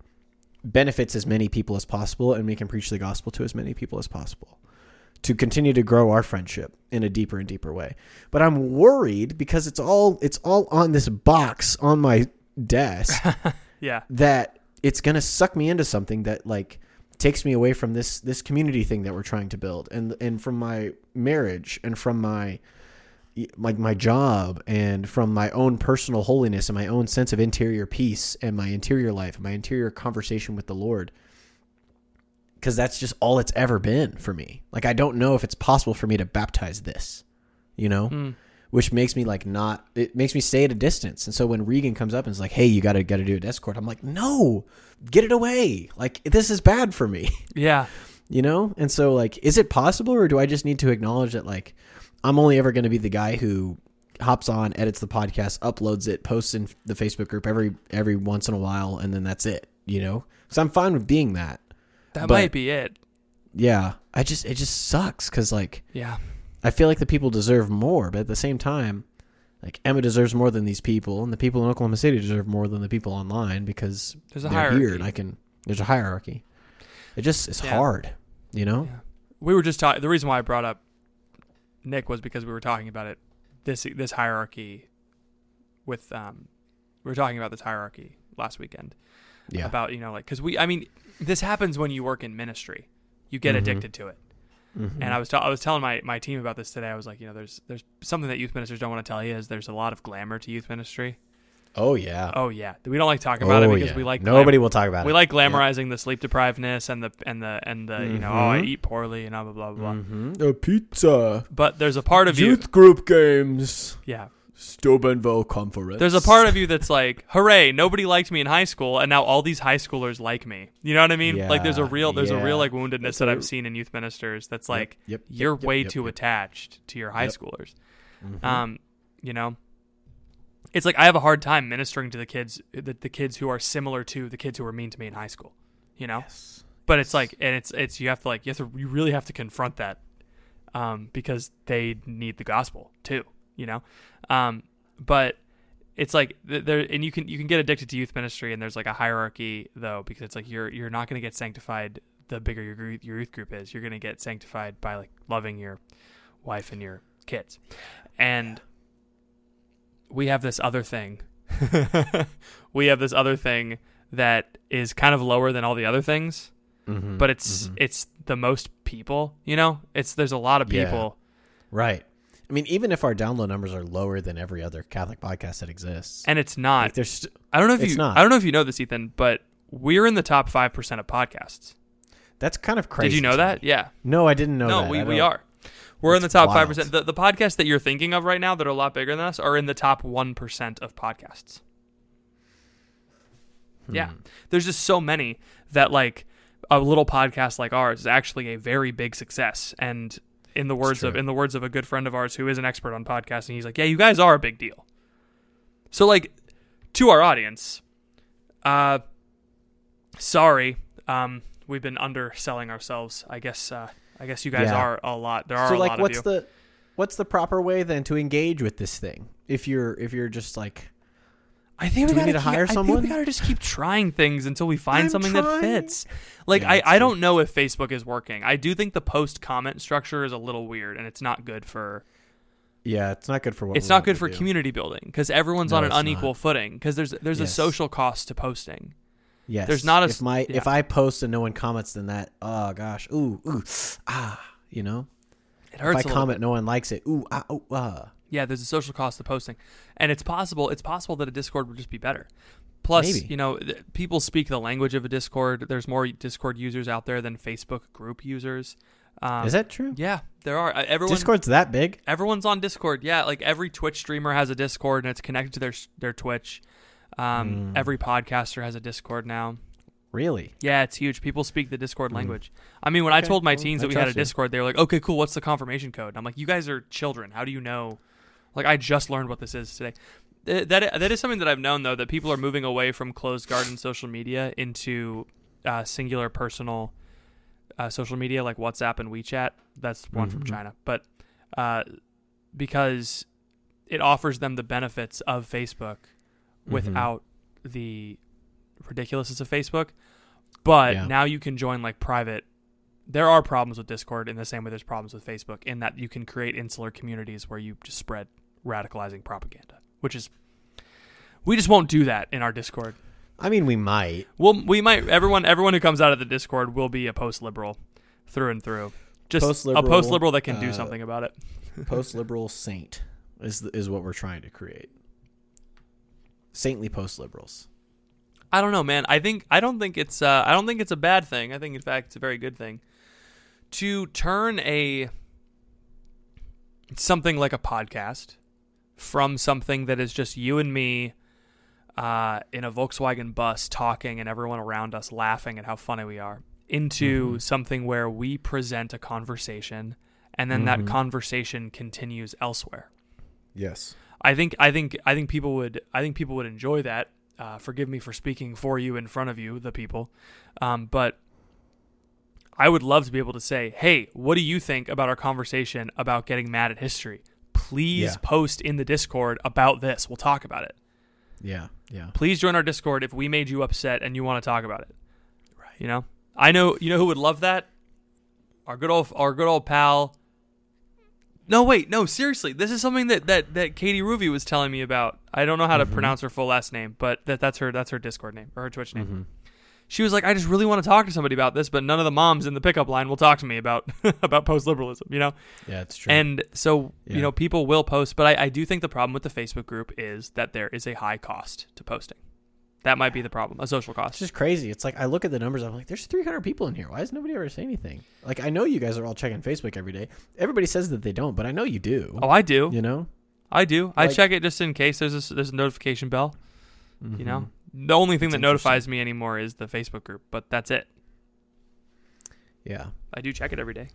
benefits as many people as possible and we can preach the gospel to as many people as possible to continue to grow our friendship in a deeper and deeper way but i'm worried because it's all it's all on this box on my desk *laughs* Yeah. that it's going to suck me into something that like takes me away from this this community thing that we're trying to build. And and from my marriage and from my like my job and from my own personal holiness and my own sense of interior peace and my interior life my interior conversation with the Lord cuz that's just all it's ever been for me. Like I don't know if it's possible for me to baptize this you know? Mm. Which makes me like not it makes me stay at a distance. And so when regan comes up and is like hey you gotta gotta do a escort i'm like no get it away. Like this is bad for me. *laughs* Yeah. you know? And so like is it possible or do i just need to acknowledge that like i'm only ever going to be the guy who hops on edits the podcast uploads it posts in the facebook group every every once in a while and then that's it you know? So i'm fine with being that. That But- might be it. yeah. I just it just sucks because like Yeah. I feel like the people deserve more, but at the same time, like Emma deserves more than these people, and the people in Oklahoma City deserve more than the people online because There's a they're hierarchy. here and I can. There's a hierarchy. It just it's Yeah. hard, you know. Yeah. We were just talking. The reason why I brought up Nick was because we were talking about it. This this hierarchy with um, we were talking about this hierarchy last weekend Yeah, about you know like because we I mean this happens when you work in ministry. You get Mhm. addicted to it. Mhm. And I was t- I was telling my, my team about this today. I was like, you know, there's there's something that youth ministers don't want to tell you is there's a lot of glamour to youth ministry. oh yeah, Oh yeah, we don't like talking about it Oh, because yeah. we like nobody will talk about we it. like glamorizing the sleep deprivedness and the and the and the you know oh I Mhm. eat poorly and blah blah blah blah. The pizza, But there's a part of you, youth group games, yeah. Steubenville conference. There's a part of you that's like, hooray! Nobody liked me in high school, and now all these high schoolers like me. You know what I mean? like there's a real there's a real like woundedness That's that I've seen in youth ministers. That's like yep, yep, you're yep, way too attached to your high schoolers. Mhm. Um, you know, it's like I have a hard time ministering to the kids, the, the kids who are similar to the kids who were mean to me in high school. You know, Yes. but it's like, and it's it's you have to like you have to you really have to confront that, um, because they need the gospel too. You know, um, but it's like there and you can you can get addicted to youth ministry and there's like a hierarchy though because it's like you're you're not going to get sanctified the bigger your your youth group is. You're going to get sanctified by like loving your wife and your kids, and we have this other thing. *laughs* we have this other thing that is kind of lower than all the other things, Mhm. but it's Mhm. it's the most people. You know, it's there's a lot of Yeah. people. right. I mean, even if our download numbers are lower than every other Catholic podcast that exists, And it's not. like there's st- I don't know if you. not. I don't know if you know this, Ethan, but we're in the top five percent of podcasts. that's kind of crazy. Did you know that? me. Yeah. No, I didn't know no, that. we, we are. We're in the top five percent. The, the podcasts that you're thinking of right now that are a lot bigger than us are in the top one percent of podcasts. Yeah. Hmm. There's just so many that like a little podcast like ours is actually a very big success. And in the words of in the words of a good friend of ours who is an expert on podcasting, he's like, Yeah, you guys are a big deal. So like to our audience, uh sorry. Um we've been underselling ourselves. I guess uh I guess you guys Yeah. are a lot there are so a like lot what's of you. the what's the proper way then to engage with this thing? If you're if you're just like I think we we need gotta to keep- hire I think someone? we gotta just keep trying things until we find I'm something that fits. Like Yeah, I, I don't know if Facebook is working. I do think the post comment structure is a little weird, and it's not good for yeah, it's not good for what it's not good for do. community building because everyone's No, on an unequal not. footing because there's there's a social cost to posting. Yes. There's not a if my yeah. if I post and no one comments then that oh gosh ooh ooh ah you know It if hurts I a little comment bit. no one likes it ooh ah ooh ah Yeah, there's a social cost to posting, and it's possible it's possible that a Discord would just be better. Plus, Maybe. you know, th- people speak the language of a Discord. There's more Discord users out there than Facebook group users. Um, is that true? Yeah, there are. Uh, Everyone Discord's that big? everyone's on Discord. Yeah, like every Twitch streamer has a Discord and it's connected to their their Twitch. Um, Mm. Every podcaster has a Discord now. Really? Yeah, it's huge. People speak the Discord Mm. language. I mean, when I told my teens I that we had a trust you. Discord, they were like, "Okay, cool. What's the confirmation code?" And I'm like, "You guys are children. How do you know?" Like, I just learned what this is today. That that is something that I've known though that people are moving away from closed garden social media into uh, singular personal uh, social media like WhatsApp and WeChat. That's one from Mhm. China, but uh, because it offers them the benefits of Facebook Mhm. without the ridiculousness of Facebook. But Yeah. now you can join like private. There are problems with Discord in the same way there's problems with Facebook in that you can create insular communities where you just spread radicalizing propaganda, which is we just won't do that in our Discord. I mean, we might. Well, we might everyone everyone who comes out of the Discord will be a post liberal through and through. Just a Post-liberal, post liberal that can do uh, something about it. *laughs* Post liberal saint is is what we're trying to create. Saintly post liberals. I don't know, man. I think I don't think it's uh, I don't think it's a bad thing. I think in fact it's a very good thing to turn a something like a podcast from something that is just you and me uh, in a Volkswagen bus talking and everyone around us laughing at how funny we are into Mhm. something where we present a conversation and then that Mhm. conversation continues elsewhere. Yes. I think I think I think people would I think people would enjoy that. Uh, forgive me for speaking for you in front of you, the people, um, but I would love to be able to say, "Hey, what do you think about our conversation about getting mad at history? Please Yeah. post in the Discord about this. We'll talk about it. Yeah. Yeah. Please join our Discord if we made you upset and you want to talk about it. Right? You know, I know you know who would love that. Our good old our good old pal. No, wait, no, seriously. This is something that that that Katie Ruby was telling me about. I don't know how to Mhm. pronounce her full last name, but that that's her that's her Discord name or her Twitch name. Mhm. She was like, I just really want to talk to somebody about this, but none of the moms in the pickup line will talk to me about *laughs* about post liberalism. You know, Yeah, it's true. and so Yeah. you know people will post, but I, I do think the problem with the Facebook group is that there is a high cost to posting. That might be the problem, a social cost. it's just crazy. It's like I look at the numbers. I'm like, there's 300 people in here. Why does nobody ever say anything? Like I know you guys are all checking Facebook every day. Everybody says that they don't, but I know you do. Oh, I do. You know. I do. I check it just in case there's a, there's a notification bell. You know, mm-hmm. The only thing That's that notifies me anymore is the Facebook group, but that's it. Yeah. I do check it every day,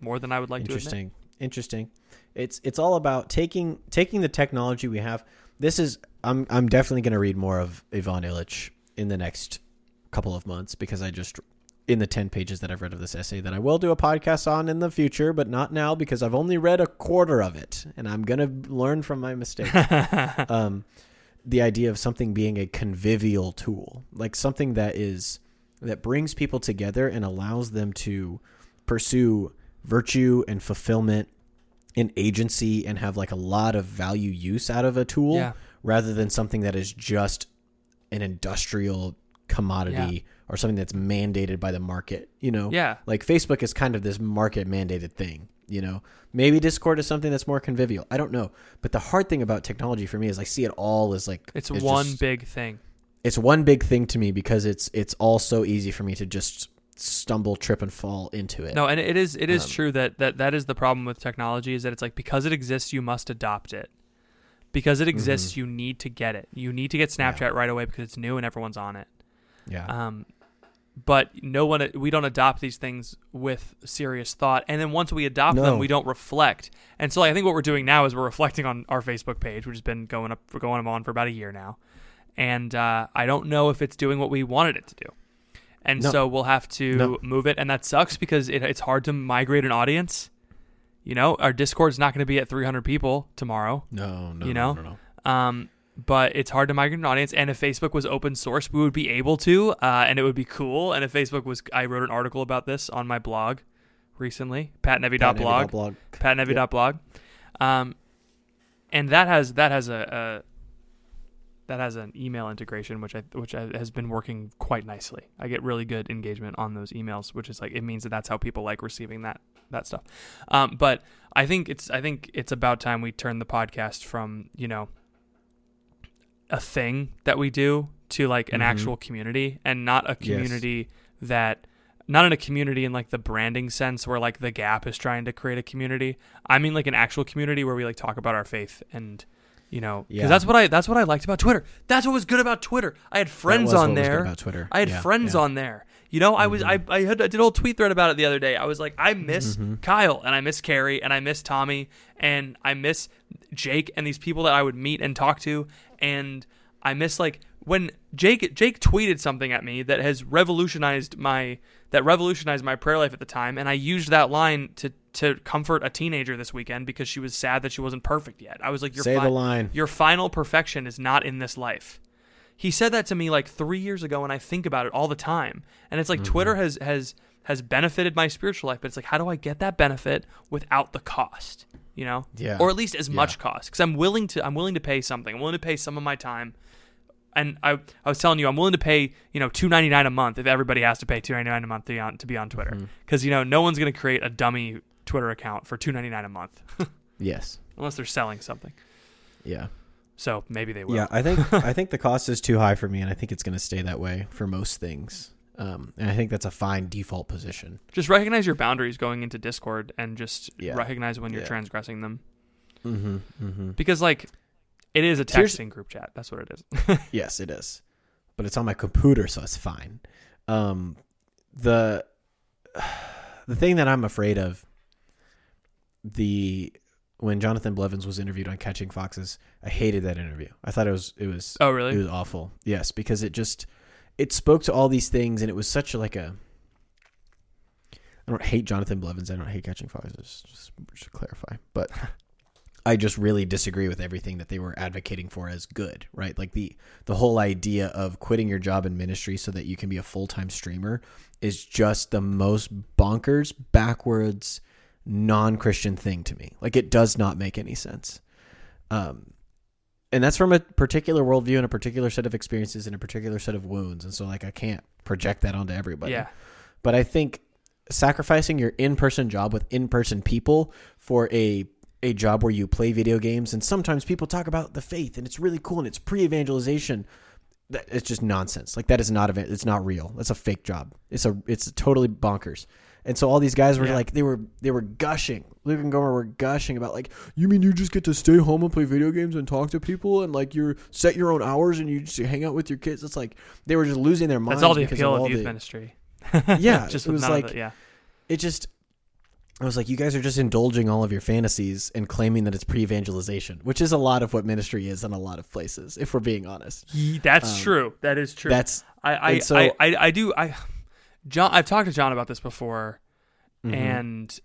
more than I would like to. Interesting. Interesting. It's it's all about taking taking the technology we have. This is I'm I'm definitely going to read more of Ivan Illich in the next couple of months because I just in the 10 pages that I've read of this essay that I will do a podcast on in the future, but not now because I've only read a quarter of it and I'm going to learn from my mistakes. *laughs* um, the idea of something being a convivial tool, like something that is that brings people together and allows them to pursue virtue and fulfillment and agency and have like a lot of value use out of a tool yeah, rather than something that is just an industrial commodity or something that's mandated by the market, you know? yeah, Like Facebook is kind of this market mandated thing, you know. Maybe Discord is something that's more convivial. I don't know. But the hard thing about technology for me is I see it all as like it's it's one just- big thing. it's one big thing to me because it's it's all so easy for me to just stumble, trip and fall into it. No, and it is it is Um, true that, that that is the problem with technology is that it's like because it exists, you must adopt it. Because it exists, Mhm. you need to get it. You need to get Snapchat right away because it's new and everyone's on it. Yeah. Um, but no one, we don't adopt these things with serious thought, and then once we adopt No. them, we don't reflect. And so, I think what we're doing now is we're reflecting on our Facebook page, which has been going up, we're going on for about a year now, and uh, I don't know if it's doing what we wanted it to do. And No. so we'll have to No. move it, and that sucks because it, it's hard to migrate an audience. You know, our Discord's not going to be at 300 people tomorrow. No, no, You no, know? no, no. Um, but it's hard to migrate an audience. And if Facebook was open source, we would be able to, uh, and it would be cool. And if Facebook was, I wrote an article about this on my blog recently, patnevy.blog, blog. patnevy.blog. Um, and that has that has a, a that has an email integration, which I which I, has been working quite nicely. I get really good engagement on those emails, which is like it means that that's how people like receiving that that stuff. Um, but I think it's I think it's about time we turn the podcast from you know a thing that we do to like an Mhm. actual community and not a Yes. community that not in a community in like the branding sense where like the gap is trying to create a community i mean like an actual community where we like talk about our faith and you know because Yeah. that's what i that's what i liked about twitter that's what was good about twitter i had friends on what was good there about Twitter. I had Yeah, friends yeah. on there. You know, I was I, I had I did a whole tweet thread about it the other day. I was like, I miss Mhm. Kyle and I miss Carrie and I miss Tommy and I miss Jake and these people that I would meet and talk to and I miss like when Jake Jake tweeted something at me that has revolutionized my that revolutionized my prayer life at the time and I used that line to to comfort a teenager this weekend because she was sad that she wasn't perfect yet. I was like, "You're Say fine the line. your final perfection is not in this life. He said that to me like three years ago, and I think about it all the time. And it's like Mm-hmm. Twitter has has has benefited my spiritual life, but it's like how do I get that benefit without the cost? You know, Yeah. or at least as Yeah. much cost because I'm willing to I'm willing to pay something. I'm willing to pay some of my time. And I, I was telling you, I'm willing to pay, you know, two ninety nine a month if everybody has to pay two ninety nine a month to be on, to be on Twitter, mm-hmm. because you know no one's going to create a dummy Twitter account for two ninety nine a month *laughs* Yes. unless they're selling something. Yeah. So maybe they will. Yeah, I think *laughs* I think the cost is too high for me, and I think it's going to stay that way for most things. Um, and I think that's a fine default position. just recognize your boundaries going into Discord and just Yeah. recognize when you're Yeah. transgressing them. Mm-hmm. Mm-hmm. Because like it is a Here's- texting group chat. That's what it is. *laughs* Yes, it is, but it's on my computer, so it's fine. Um, the *sighs* the thing that I'm afraid of the when Jonathan Blevins was interviewed on Catching Foxes, I hated that interview. I thought it was it was oh really It was awful. Yes, because it just it spoke to all these things, and it was such a, like a. I don't hate Jonathan Blevins. I don't hate catching foxes. Just, just to clarify, but *laughs* I just really disagree with everything that they were advocating for as good. Right, like the the whole idea of quitting your job in ministry so that you can be a full time streamer is just the most bonkers, backwards, non Christian thing to me. Like it does not make any sense. Um, and that's from a particular worldview and a particular set of experiences and a particular set of wounds. And so like i can't project that onto everybody. Yeah. but i think sacrificing your in-person job with in-person people for a a job where you play video games and sometimes people talk about the faith and it's really cool and it's pre-evangelization that it's just nonsense. Like that is not a it's not real. That's a fake job. It's a it's totally bonkers and so all these guys were Yeah. like they were they were gushing luke and gomer were gushing about like you mean you just get to stay home and play video games and talk to people and like you're set your own hours and you just hang out with your kids it's like they were just losing their minds That's all the appeal of all youth the- ministry. *laughs* Yeah, *laughs* just it was like- of the, yeah. it just I was like, you guys are just indulging all of your fantasies and claiming that it's pre-evangelization, which is a lot of what ministry is in a lot of places, if we're being honest. That's Um, true. That is true. That's I I, so- I, I I do I John I've talked to John about this before mhm. and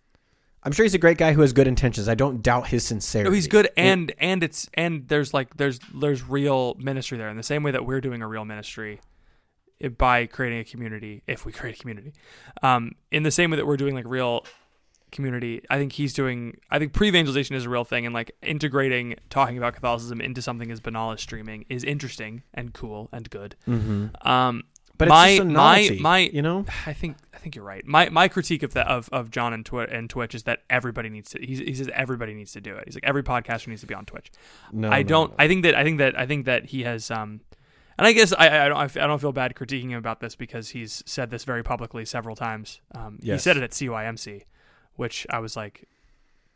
I'm sure he's a great guy who has good intentions. I don't doubt his sincerity. No, he's good, and and it's and there's like there's there's real ministry there in the same way that we're doing a real ministry i- by creating a community. If we create a community, um, in the same way that we're doing like real community, I think he's doing. I think pre-evangelization is a real thing, and like integrating talking about Catholicism into something as banal as streaming is interesting and cool and good. Mhm. Um, But My- a my- novelty, my- you know? I think I think you're right. My my critique of that of, of John and Twitch and Twitch is that everybody needs to. He's, he says everybody needs to do it. He's like every podcaster needs to be on Twitch. No, I no, don't. no. I think that. I think that. I think that he has. Um, and I guess I. I don't. I don't feel bad critiquing him about this because he's said this very publicly several times. Um, He said it at CYMC, which I was like,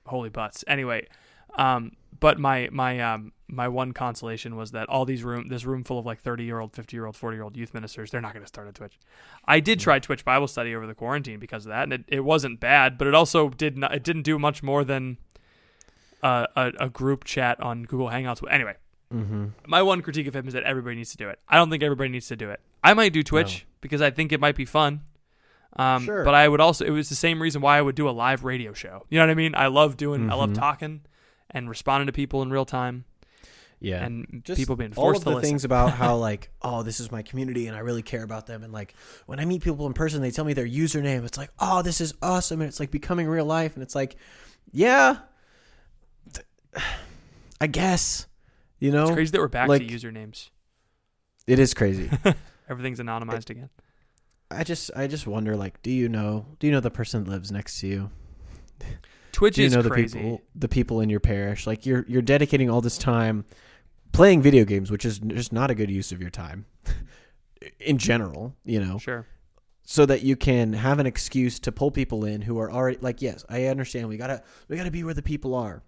holy butts. Anyway, um, but my my um my one consolation was that all these room this room full of like thirty year old, fifty year old, forty year old youth ministers, they're not going to start a Twitch. I did try Twitch Bible study over the quarantine because of that, and it, it wasn't bad, but it also did not. It didn't do much more than. Uh, a, a group chat on Google Hangouts. Anyway, Mhm. my one critique of him is that everybody needs to do it. I don't think everybody needs to do it. I might do Twitch because I think it might be fun. Um, Sure. But I would also, it was the same reason why I would do a live radio show. You know what I mean? I love doing, I love Mhm. talking and responding to people in real time Yeah. and just people being all forced of to the listen. things about how *laughs* like oh this is my community and i really care about them and like when i meet people in person they tell me their username it's like oh this is awesome and it's like becoming real life and it's like yeah i guess you know It's crazy that we're back like- to usernames. it is crazy *laughs* Everything's anonymized again. i just i just wonder like do you know do you know the person that lives next to you Twitch you is know crazy. the people the people in your parish like you're you're dedicating all this time playing video games which is just not a good use of your time *laughs* in general you know Sure. so that you can have an excuse to pull people in who are already like yes i understand we gotta we gotta be where the people are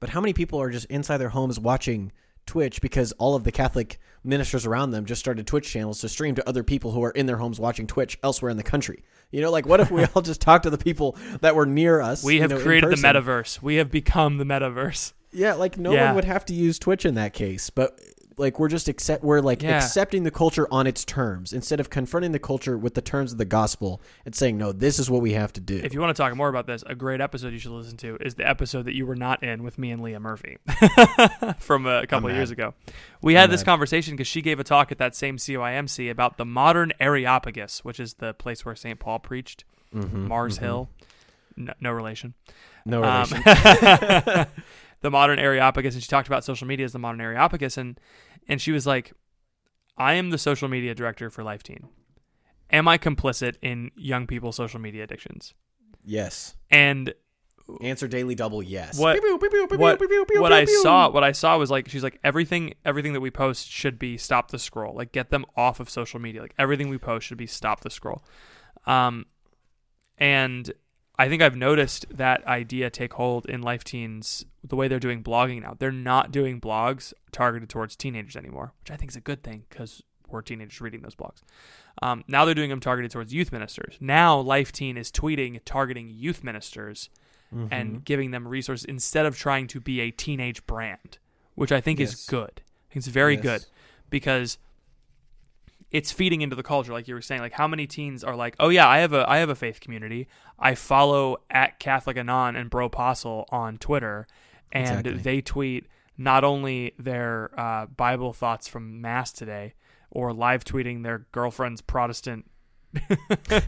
but how many people are just inside their homes watching twitch because all of the catholic ministers around them just started twitch channels to stream to other people who are in their homes watching twitch elsewhere in the country you know like what if we all just talk to the people that were near us We you have know, created the metaverse. We have become the metaverse. yeah like no Yeah. one would have to use twitch in that case but like we're just accept we're like Yeah. accepting the culture on its terms instead of confronting the culture with the terms of the gospel and saying no this is what we have to do If you want to talk more about this, a great episode you should listen to is the episode that you were not in with me and Leah Murphy *laughs* from a couple I'm of years ago. We had I'm this mad. conversation because she gave a talk at that same CYMC about the modern Areopagus, which is the place where St. Paul preached, Mhm, Mars mhm. Hill. No, no relation. no Um, relation *laughs* *laughs* the modern Areopagus, and she talked about social media as the modern Areopagus, and and she was like, "I am the social media director for Life Teen. Am I complicit in young people's social media addictions?" yes And answer daily double yes What- what what I saw, what I saw was like she's like everything everything that we post should be stop the scroll, like get them off of social media. Like everything we post should be stop the scroll. Um, and I think I've noticed that idea take hold in Life Teens the way they're doing blogging now. They're not doing blogs targeted towards teenagers anymore, which I think is a good thing because we're teenagers reading those blogs. Um, now they're doing them targeted towards youth ministers. Now Life Teen is tweeting targeting youth ministers Mhm. and giving them resources instead of trying to be a teenage brand, which I think is good. I think it's very Yes. good because it's feeding into the culture, like you were saying. Like how many teens are like, oh yeah, I have a I have a faith community. I follow at Catholic Anon and Bro Apostle on Twitter, and Exactly. they tweet not only their uh, Bible thoughts from Mass today, or live tweeting their girlfriend's Protestant *laughs* you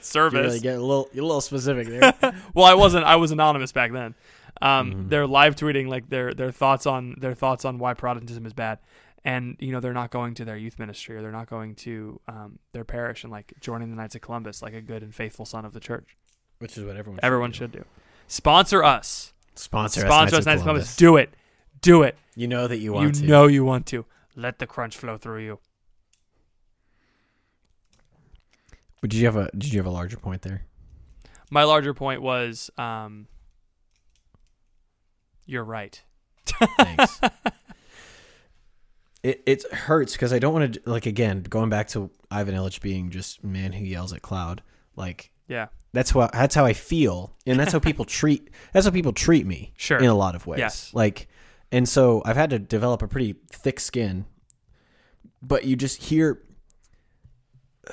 service. really get a little a little specific there *laughs* well, I wasn't. I was anonymous back then. Um, Mhm. They're live tweeting like their their thoughts on their thoughts on why Protestantism is bad, and you know they're not going to their youth ministry or they're not going to um, their parish and like joining the Knights of Columbus like a good and faithful son of the church. which is what everyone Everyone do. should do. Sponsor us. sponsor us, Sponsor Knights us, of Knights of Columbus. Columbus. Do it. Do it. you know that you You, want to You know you want to. Let the crunch flow through you. but did you have a did you have a larger point there My larger point was, um, you're right. Thanks. *laughs* it it hurts because I don't want to like again going back to Ivan Illich being just man who yells at cloud. Like Yeah. that's what that's how I feel, and that's how *laughs* people treat that's how people treat me Sure. in a lot of ways. Yes. Like, and so I've had to develop a pretty thick skin. But you just hear. *sighs*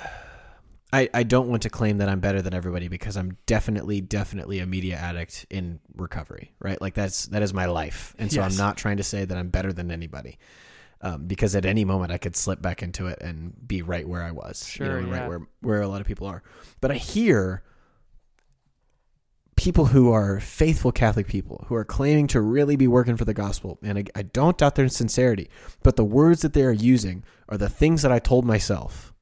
I, I don't want to claim that I'm better than everybody because I'm definitely definitely a media addict in recovery, right? Like that's that is my life, and so Yes. I'm not trying to say that I'm better than anybody, um, because at any moment I could slip back into it and be right where I was, you know, yeah. right where where a lot of people are. But I hear people who are faithful Catholic people who are claiming to really be working for the gospel, and I, I don't doubt their sincerity, but the words that they are using are the things that I told myself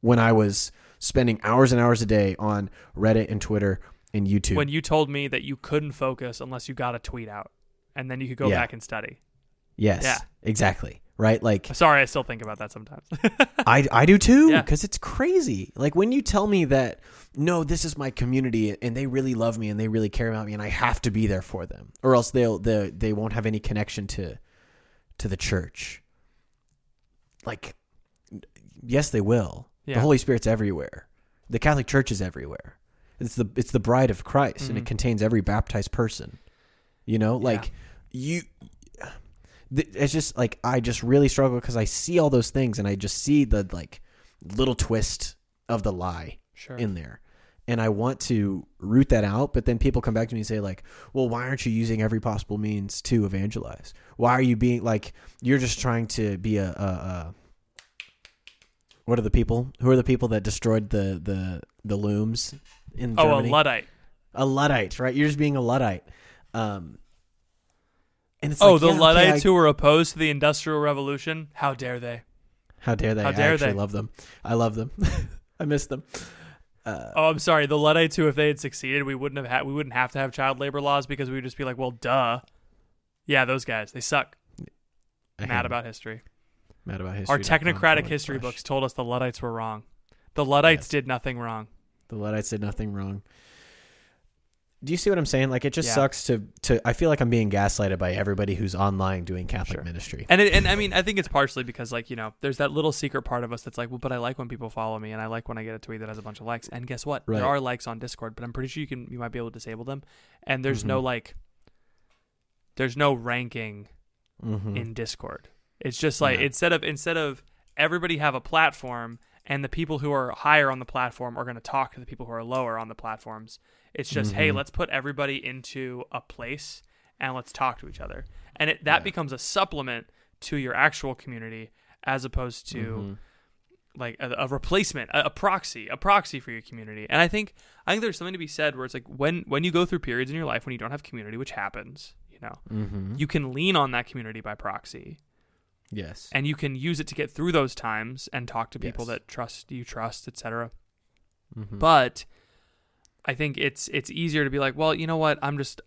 when I was spending hours and hours a day on Reddit and Twitter and YouTube. when you told me that you couldn't focus unless you got a tweet out and then you could go Yeah. back and study. yes, Yeah. exactly. Right? Like Sorry, I still think about that sometimes. *laughs* I, I do too Yeah. because it's crazy. Like when you tell me that no, this is my community and they really love me and they really care about me and I have to be there for them or else they'll they they won't have any connection to to the church. Like yes, they will. Yeah. The Holy Spirit's everywhere. The Catholic Church is everywhere. It's the it's the bride of Christ and it Mhm. contains every baptized person. You know, like you th- it's just like I just really struggle because I see all those things and I just see the like little twist of the lie Sure. in there. And I want to root that out, but then people come back to me and say like, "Well, why aren't you using every possible means to evangelize? Why are you being like you're just trying to be a, a, a what are the people? Who are the people that destroyed the the the looms in the oh, Germany? a luddite. a luddite, right? You're just being a luddite. Um, and it's Oh, like, the yeah, okay, luddites I- who were opposed to the industrial revolution. How dare they? how dare they? how dare I actually they. love them. I love them. *laughs* I miss them. Uh, Oh, I'm sorry. The luddites who, if they had succeeded, we wouldn't have had. We wouldn't have to have child labor laws because we would just be like, well, duh. Yeah, those guys. They suck. I Mad them. about history. mad about history. Our technocratic history books told us the luddites were wrong. The luddites Yes. did nothing wrong. The Luddites did nothing wrong. Do you see what I'm saying? Like it just Yeah. sucks to to. I feel like I'm being gaslighted by everybody who's online doing Catholic Sure. ministry. And it, and I mean, I think it's partially because like you know, there's that little secret part of us that's like, well, but I like when people follow me, and I like when I get a tweet that has a bunch of likes. And guess what? Right. There are likes on Discord, but I'm pretty sure you can you might be able to disable them. And there's no Mhm. like, there's no ranking Mm-hmm. in Discord. It's just like Yeah. instead of instead of everybody have a platform and the people who are higher on the platform are going to talk to the people who are lower on the platforms. It's just hey, Mhm. let's put everybody into a place and let's talk to each other. And it, that Yeah. becomes a supplement to your actual community as opposed to Mhm. like a, a replacement, a, a proxy, a proxy for your community. And I think I think there's something to be said where it's like when when you go through periods in your life when you don't have community, which happens, you know, Mhm. you can lean on that community by proxy yes. and you can use it to get through those times and talk to people Yes. that trust you trust etc Mhm. but i think it's it's easier to be like well you know what i'm just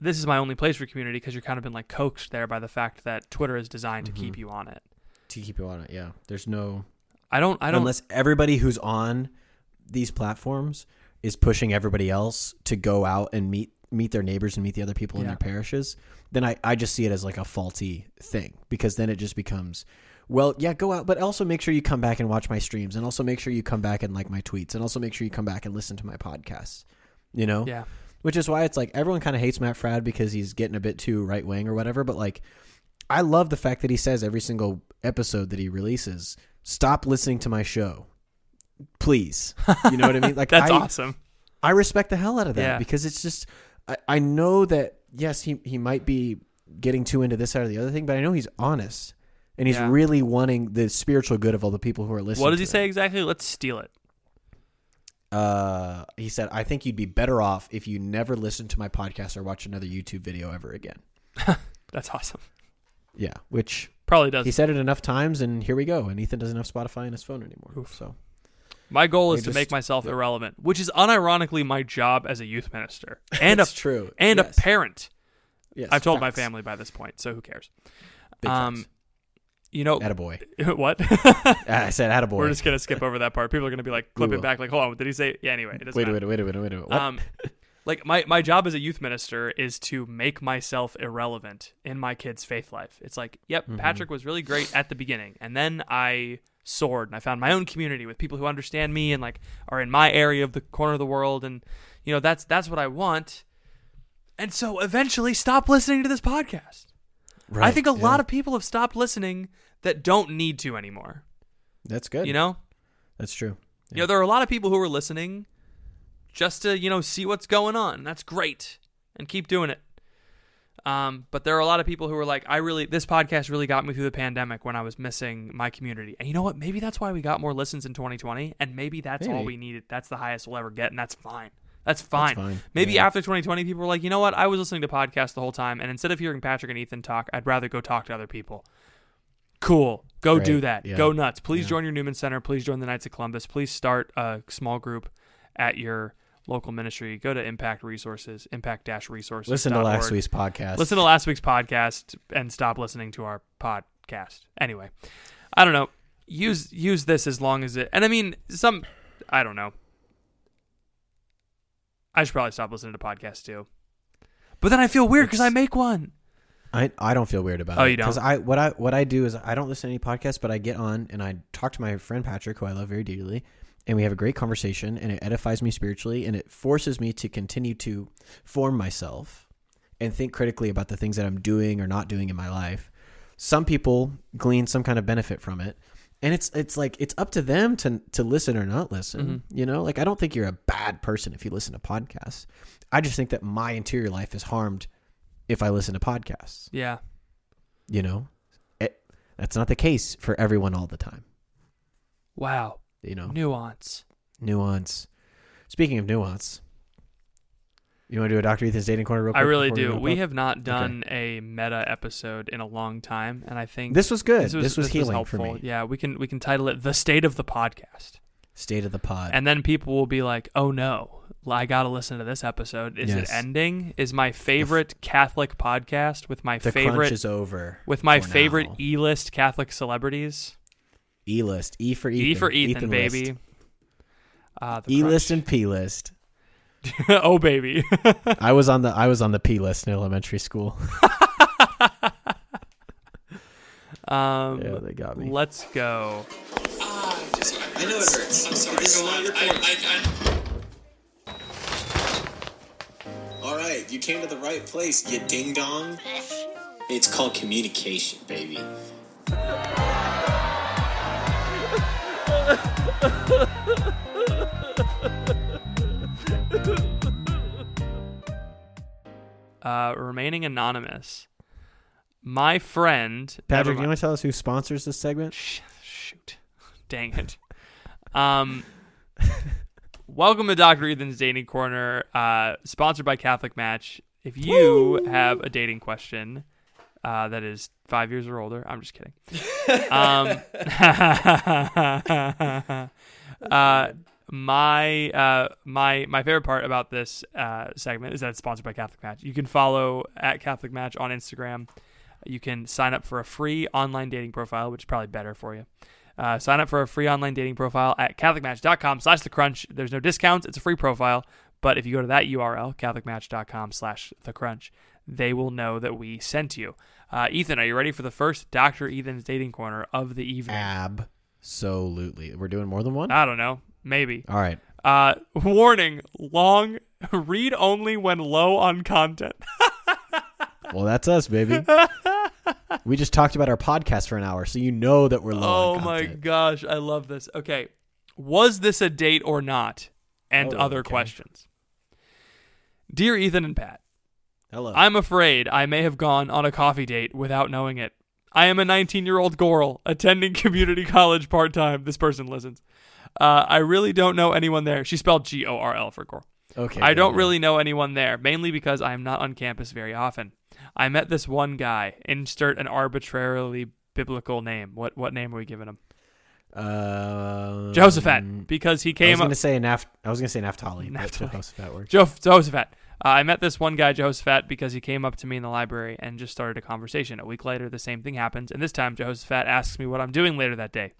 this is my only place for community because you're kind of been like coaxed there by the fact that twitter is designed to keep Mhm. you on it to keep you on it, yeah. There's no i don't i don't unless everybody who's on these platforms is pushing everybody else to go out and meet meet their neighbors and meet the other people in their parishes, then I, I just see it as like a faulty thing because then it just becomes well, yeah, go out, but also make sure you come back and watch my streams and also make sure you come back and like my tweets and also make sure you come back and listen to my podcasts. You know? yeah Which is why it's like everyone kind of hates Matt Fradd because he's getting a bit too right wing or whatever, but like I love the fact that he says every single episode that he releases, stop listening to my show. Please. You know what I mean? *laughs* Like that's I, awesome I respect the hell out of that Yeah. because it's just I, I know that yes, he he might be getting too into this side or the other thing, but I know he's honest. And he's Yeah. really wanting the spiritual good of all the people who are listening. what does to he say exactly let's steal it Uh, he said, "I think you'd be better off if you never listened to my podcast or watch another YouTube video ever again." *laughs* that's awesome Yeah, which probably does he said it enough times, and here we go. And Ethan doesn't have Spotify on his phone anymore. So my goal is They to just- make myself irrelevant which is unironically my job as a youth minister *laughs* and a That's true. and Yes. a parent Yes, i've told my facts. family by this point so who cares Big um, facts. You know Attaboy. *laughs* what *laughs* I said attaboy. We're just gonna skip over that part. People are gonna be like, clip it back. Like, hold on, did he say? Yeah. Anyway, it doesn't wait, matter. wait, wait, wait, wait, wait, wait. Um, like my my job as a youth minister is to make myself irrelevant in my kids' faith life. It's like, yep, Mhm. Patrick was really great at the beginning, and then I soared and I found my own community with people who understand me and like are in my area of the corner of the world, and you know that's that's what I want. And so eventually, stop listening to this podcast. I think a yeah. lot of people have stopped listening that don't need to anymore. that's good. You know, that's true. You know, there are a lot of people who are listening just to, you know, see what's going on. That's great. And keep doing it. Um, but there are a lot of people who are like, I really, this podcast really got me through the pandemic when I was missing my community. And you know what? Maybe that's why we got more listens in 2020. And maybe that's all we needed. That's the highest we'll ever get. And that's fine. That's fine. That's fine. Maybe Yeah. after 2020, people were like, you know what? I was listening to podcasts the whole time. And instead of hearing Patrick and Ethan talk, I'd rather go talk to other people. Cool. Go Great. do that. Yeah. Go nuts. Please Yeah. join your Newman Center. Please join the Knights of Columbus. Please start a small group at your local ministry. Go to Impact Resources, impact resources. Listen to last week's podcast. Listen to last week's podcast and stop listening to our podcast. Anyway, I don't know. Use use this as long as it. And I mean, some. I don't know. I should probably stop listening to podcasts too. But then I feel weird because I make one. I I don't feel weird about Oh, it you don't? because I what I what I do is I don't listen to any podcasts, but I get on and I talk to my friend Patrick, who I love very dearly, and we have a great conversation, and it edifies me spiritually, and it forces me to continue to form myself and think critically about the things that I'm doing or not doing in my life. Some people glean some kind of benefit from it, and it's it's like it's up to them to to listen or not listen. Mm-hmm. You know, like I don't think you're a bad person if you listen to podcasts. I just think that my interior life is harmed if I listen to podcasts. Yeah. You know, it, that's not the case for everyone all the time. Wow. You know, Nuance. nuance. Speaking of nuance, you want to do a Dr. Ethan's dating corner real quick? I really do. wrap We have not done a meta episode in a long time, and I think This was good. This was, healing helpful. for me. Yeah, we can we can title it "The State of the Podcast," State of the pod. and then people will be like, "Oh no, I got to listen to this episode. Is Yes. it ending? Is my favorite Catholic podcast with my the favorite is over. with my favorite now. E-list Catholic celebrities? E list. E for Ethan. E for Ethan, list. baby. Uh, the E list crunch. and P list. *laughs* oh baby. *laughs* I was on the I was on the P list in elementary school. *laughs* um, yeah, they got me. let's go. I know it hurts. I'm sorry. This is not your All right, you came to the right place, you ding dong. It's called communication, baby. Uh, remaining anonymous. My friend Patrick, never you want to tell us who sponsors this segment? Sh- shoot. *laughs* Dang it. Um, welcome to Dr. Ethan's Dating Corner, uh, sponsored by Catholic Match. If you have a dating question uh, that is five years or older, I'm just kidding. Um, *laughs* *laughs* uh, my uh, my my favorite part about this uh, segment is that it's sponsored by Catholic Match. You can follow at Catholic Match on Instagram. You can sign up for a free online dating profile, which is probably better for you. Uh, sign up for a free online dating profile at catholicmatch.com slash the crunch. There's no discounts. It's a free profile. But if you go to that URL, catholicmatch.com slash the crunch, they will know that we sent you. Uh, Ethan, are you ready for the first Dr. Ethan's dating corner of the evening? Absolutely. We're doing more than one? I don't know. Maybe. All right. Uh, warning, long, *laughs* read only when low on content. *laughs* Well, that's us, baby. we just talked about our podcast for an hour, so you know that we're low Oh on my gosh, I love this. Okay. Was this a date or not? And Oh, other okay. questions. Dear Ethan and Pat, Hello. I'm afraid I may have gone on a coffee date without knowing it. I am a 19 year old girl attending *laughs* community college part time. This person listens. Uh, I really don't know anyone there. She spelled G O R L for girl. okay. I don't really know anyone there, mainly because I am not on campus very often. I met this one guy. Insert an arbitrarily biblical name. What what name are we giving him? Uh, Jehoshaphat, because he came. I was going to say Naph- I was going to say Naphtali. Naphtali. Jehoshaphat works. Jo- Jehoshaphat. Uh, I met this one guy, Jehoshaphat, because he came up to me in the library and just started a conversation. A week later, the same thing happens, and this time Jehoshaphat asks me what I'm doing later that day.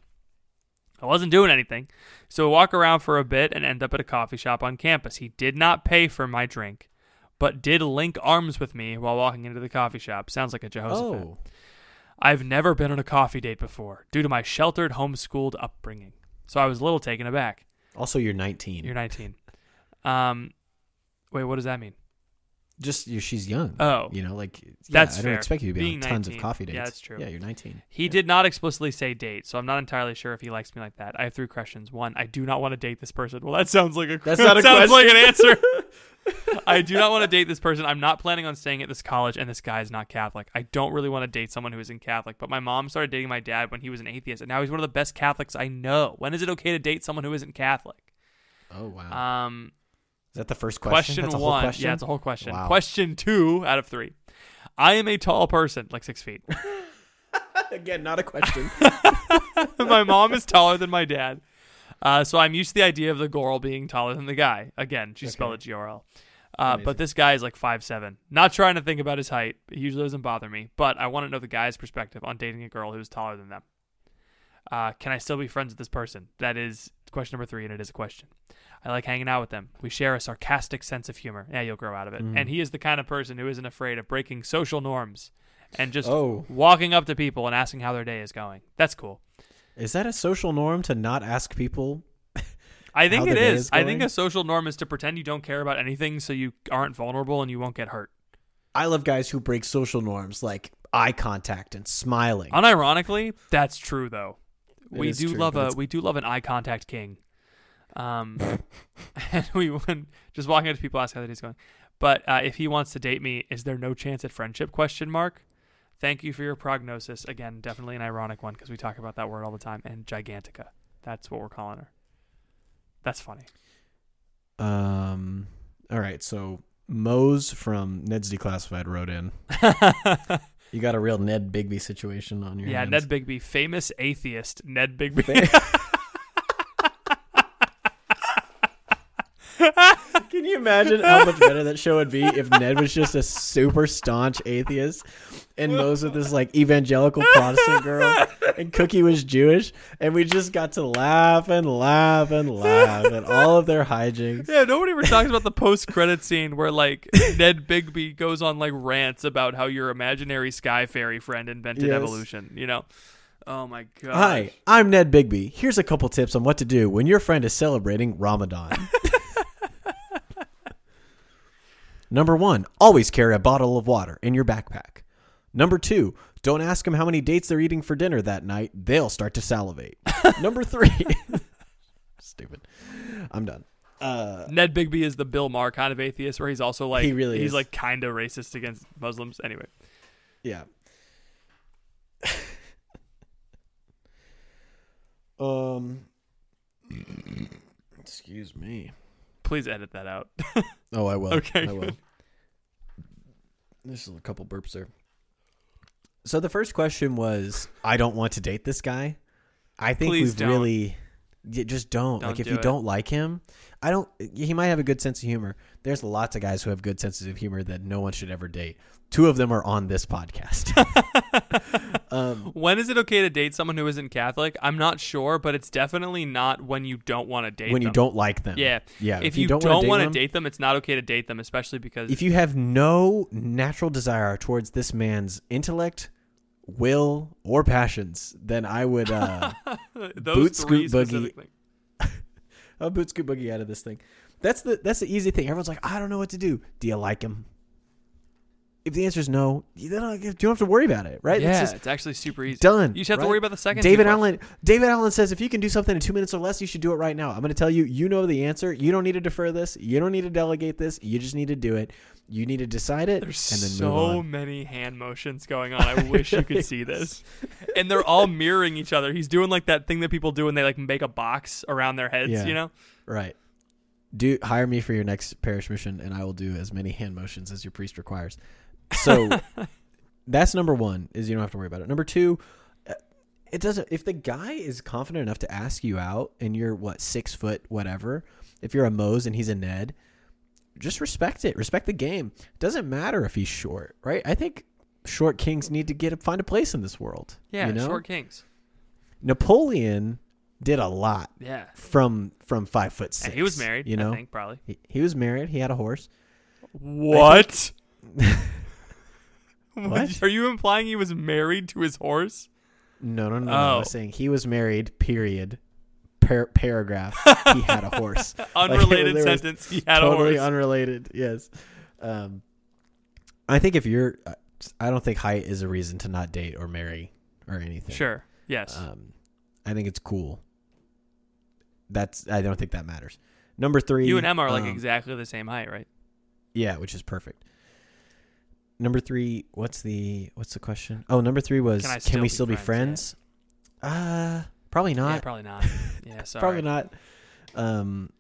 I wasn't doing anything, so we walk around for a bit and end up at a coffee shop on campus. He did not pay for my drink, but did link arms with me while walking into the coffee shop. Sounds like a Jehoshaphat. Oh, I've never been on a coffee date before due to my sheltered, homeschooled upbringing, so I was a little taken aback. also you're 19. You're 19. Um, wait, what does that mean? Just you she's young. Oh. you know, like yeah, That's I don't expect you to be Being on tons of coffee dates. Yeah, that's true. Yeah, you're 19. He did not explicitly say date, so I'm not entirely sure if he likes me like that. I have three questions. One, I do not want to date this person. Well, that sounds like a That's *laughs* not a sounds question. like an answer. *laughs* *laughs* I do not want to date this person. I'm not planning on staying at this college, and this guy is not Catholic. I don't really want to date someone who isn't Catholic. But my mom started dating my dad when he was an atheist, and now he's one of the best Catholics I know. When is it okay to date someone who isn't Catholic? Oh wow. Um, Is that the first question? question That's a one. whole question. Yeah, it's a whole question. Wow. Question two out of three. I am a tall person, like six feet. *laughs* Again, not a question. *laughs* my mom is taller than my dad. Uh, so I'm used to the idea of the girl being taller than the guy. Again, she spelled it G R L. Uh, but this guy is like five seven. Not trying to think about his height. It usually doesn't bother me. But I want to know the guy's perspective on dating a girl who's taller than them. Uh, can I still be friends with this person? That is question number three, and it is a question. I like hanging out with them. We share a sarcastic sense of humor. Yeah, you'll grow out of it. Mm. And he is the kind of person who isn't afraid of breaking social norms and just Oh. walking up to people and asking how their day is going. That's cool. Is that a social norm to not ask people? I think it is. is I think a social norm is to pretend you don't care about anything so you aren't vulnerable and you won't get hurt. I love guys who break social norms like eye contact and smiling. Unironically, that's true though. we do true, love a we do love an eye contact king. Um, *laughs* and we went just walking up to people, asking how the day's going. But uh, if he wants to date me, is there no chance at friendship? Question mark. Thank you for your prognosis. Again, definitely an ironic one because we talk about that word all the time. And gigantica, that's what we're calling her. That's funny. Um. All right. So Moze from Ned's Declassified wrote in. *laughs* You got a real Ned Bigby situation on your yeah, hands. Ned Bigby, famous atheist. Ned Bigby. *laughs* you imagine how much better that show would be if Ned was just a super staunch atheist and Moze was this like evangelical Protestant girl and Cookie was Jewish and we just got to laugh and laugh and laugh at all of their hijinks. Yeah, nobody ever talks about the post-credit scene where like Ned Bigby goes on like rants about how your imaginary sky fairy friend invented Yes. evolution. You know? Oh my god. Hi, I'm Ned Bigby. Here's a couple tips on what to do when your friend is celebrating Ramadan. *laughs* Number one, always carry a bottle of water in your backpack. Number two, don't ask them how many dates they're eating for dinner that night. They'll start to salivate. *laughs* Number three, *laughs* stupid. I'm done. Uh, Ned Bigby is the Bill Maher kind of atheist, where he's also like He really he's is. like kind of racist against Muslims. Anyway, yeah. *laughs* um. Excuse me. Please edit that out. *laughs* Oh, I will. Okay. I will. There's a couple burps there. So the first question was, I don't want to date this guy. I think Please we've don't. really, you just don't. Don't like if do you it. don't like him, I don't. He might have a good sense of humor. There's lots of guys who have good senses of humor that no one should ever date. Two of them are on this podcast. *laughs* *laughs* um, when is it okay to date someone who isn't Catholic? I'm not sure, but it's definitely not when you don't want to date when you them. don't like them, Yeah. yeah. If, you, don't, wanna want to date them, it's not okay to date them, especially because if you have no natural desire towards this man's intellect, will, or passions, then I would uh *laughs* those boot scoot boogie. *laughs* I'll boot scoot boogie out of this thing. That's the that's the easy thing. Everyone's like, I don't know what to do. Do you like him? If the answer is no, you don't, you don't have to worry about it, right? Yeah, It's it's, actually super easy. done. You just have right? to worry about the second. David. Allen. David Allen says if you can do something in two minutes or less, you should do it right now. I'm going to tell you. You know the answer. You don't need to defer this. You don't need to delegate this. You just need to do it. You need to decide it There's and then so many hand motions going on. I wish you could see this. *laughs* And they're all mirroring each other. He's doing like that thing that people do when they like make a box around their heads, Yeah. you know? Right. Do hire me for your next parish mission, and I will do as many hand motions as your priest requires. So *laughs* that's number one. Is you don't have to worry about it. Number two, uh, it doesn't. If the guy is confident enough to ask you out, and you're what six foot whatever, if you're a Moze and he's a Ned, just respect it. Respect the game. Doesn't matter if he's short, right? I think short kings need to get a, find a place in this world. Yeah, you know? short kings. Napoleon did a lot Yeah. from from five foot And six. he was married, You know, I think, probably. he, he was married. He had a horse. What? *laughs* What? *laughs* Are you implying he was married to his horse? No, no, no. no. I Oh. was saying he was married. Period. Par- paragraph. he had a horse. *laughs* Unrelated *laughs* was sentence. He had totally a horse. unrelated. Yes. Um, I think if you're, I don't think height is a reason to not date or marry or anything. sure. Yes. Um, I think it's cool. That's. I don't think that matters. Number three. you and Emma are like um, exactly the same height, right? Yeah, which is perfect. Number three, what's the what's the question? Oh, number three was Can can, still we be still be friends? friends? Uh, probably yeah, not. probably not. *laughs* Yeah, sorry. probably not. Um,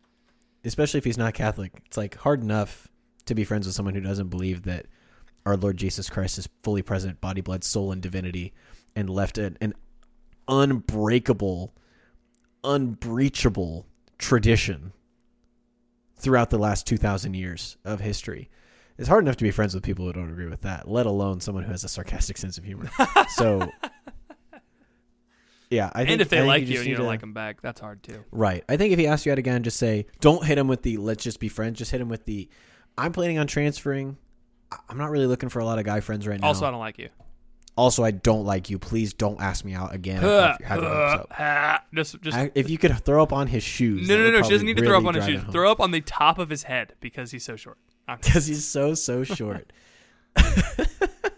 especially if he's not Catholic. It's like hard enough to be friends with someone who doesn't believe that our Lord Jesus Christ is fully present, body, blood, soul, and divinity, and left an, an unbreakable, unbreachable tradition throughout the last two thousand years of history. It's hard enough to be friends with people who don't agree with that, let alone someone who has a sarcastic sense of humor. *laughs* so, yeah, I think. and if they like you, you, and you need don't to- like them back, that's hard too. Right. I think if he asks you out again, just say, don't hit him with the let's just be friends. Just hit him with the I'm planning on transferring. I'm not really looking for a lot of guy friends right now. Also, I don't like you. also, I don't like you. Please don't ask me out again. Your- have your just, just I- if you could throw up on his shoes. no, no, no. She doesn't need to throw up on his shoes. Throw up on the top of his head because he's so short. Because *laughs* he's so so short. *laughs*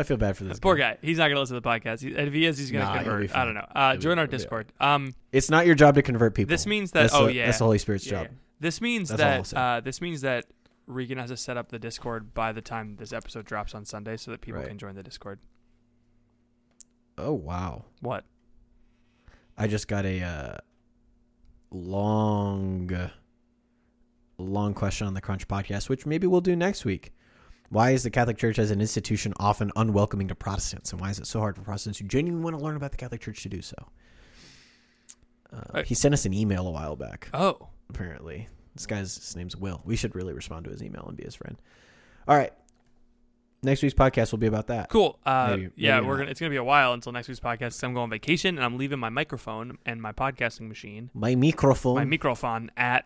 I feel bad for this Poor guy. guy. He's not gonna listen to the podcast. He, if he is, he's gonna Nah, he'll be convert. I don't know. Uh, He'll be- join our he'll be Discord. Um, It's not your job to convert people. this means that. that's oh the, yeah, that's the Holy Spirit's yeah, job. yeah. This means That's all I'll that. say. Uh, this means that Regan has to set up the Discord by the time this episode drops on Sunday, so that people Right. can join the Discord. Oh wow! What? I just got a uh, long, long question on the Crunch podcast, which maybe we'll do next week. Why is the Catholic Church as an institution often unwelcoming to Protestants, and why is it so hard for Protestants who genuinely want to learn about the Catholic Church to do so? Uh, Uh, he sent us an email a while back. Oh, apparently. This guy's his name's Will. We should really respond to his email and be his friend. All right. Next week's podcast will be about that. cool. Uh, Maybe- yeah, maybe we're gonna. It's gonna be a while until next week's podcast. 'cause I'm going on vacation and I'm leaving my microphone and my podcasting machine, My microphone. my microphone at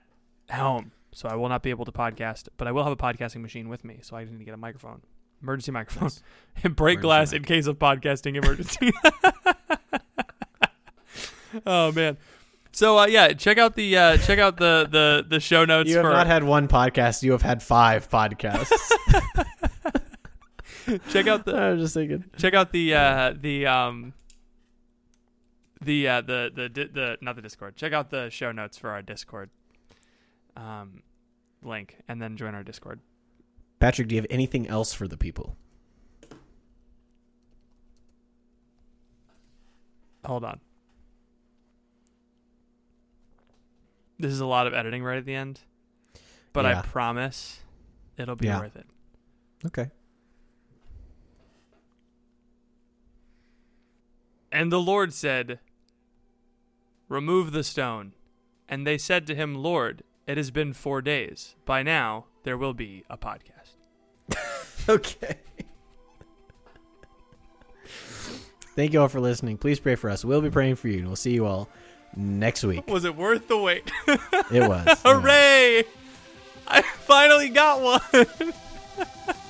home, so I will not be able to podcast. But I will have a podcasting machine with me, so I need to get a microphone, emergency microphone, Nice. and *laughs* break Emergency glass mic. in case of podcasting emergency. *laughs* oh man. So uh, yeah, check out the uh, check out the the the show notes you have for not had one podcast. You have had five podcasts. *laughs* check out the I was just thinking. check out the uh the um the uh the the the, the not the discord check out the show notes for our discord um link and then join our discord Patrick, do you have anything else for the people? hold on this is a lot of editing right at the end but i promise it'll be Yeah. worth it Okay. and the lord said remove the stone and they said to him lord it has been four days by now there will be a podcast *laughs* Okay. Thank you all for listening. Please pray for us. We'll be praying for you, and we'll see you all next week. Was it worth the wait? It was. *laughs* Hooray! I finally got one. *laughs*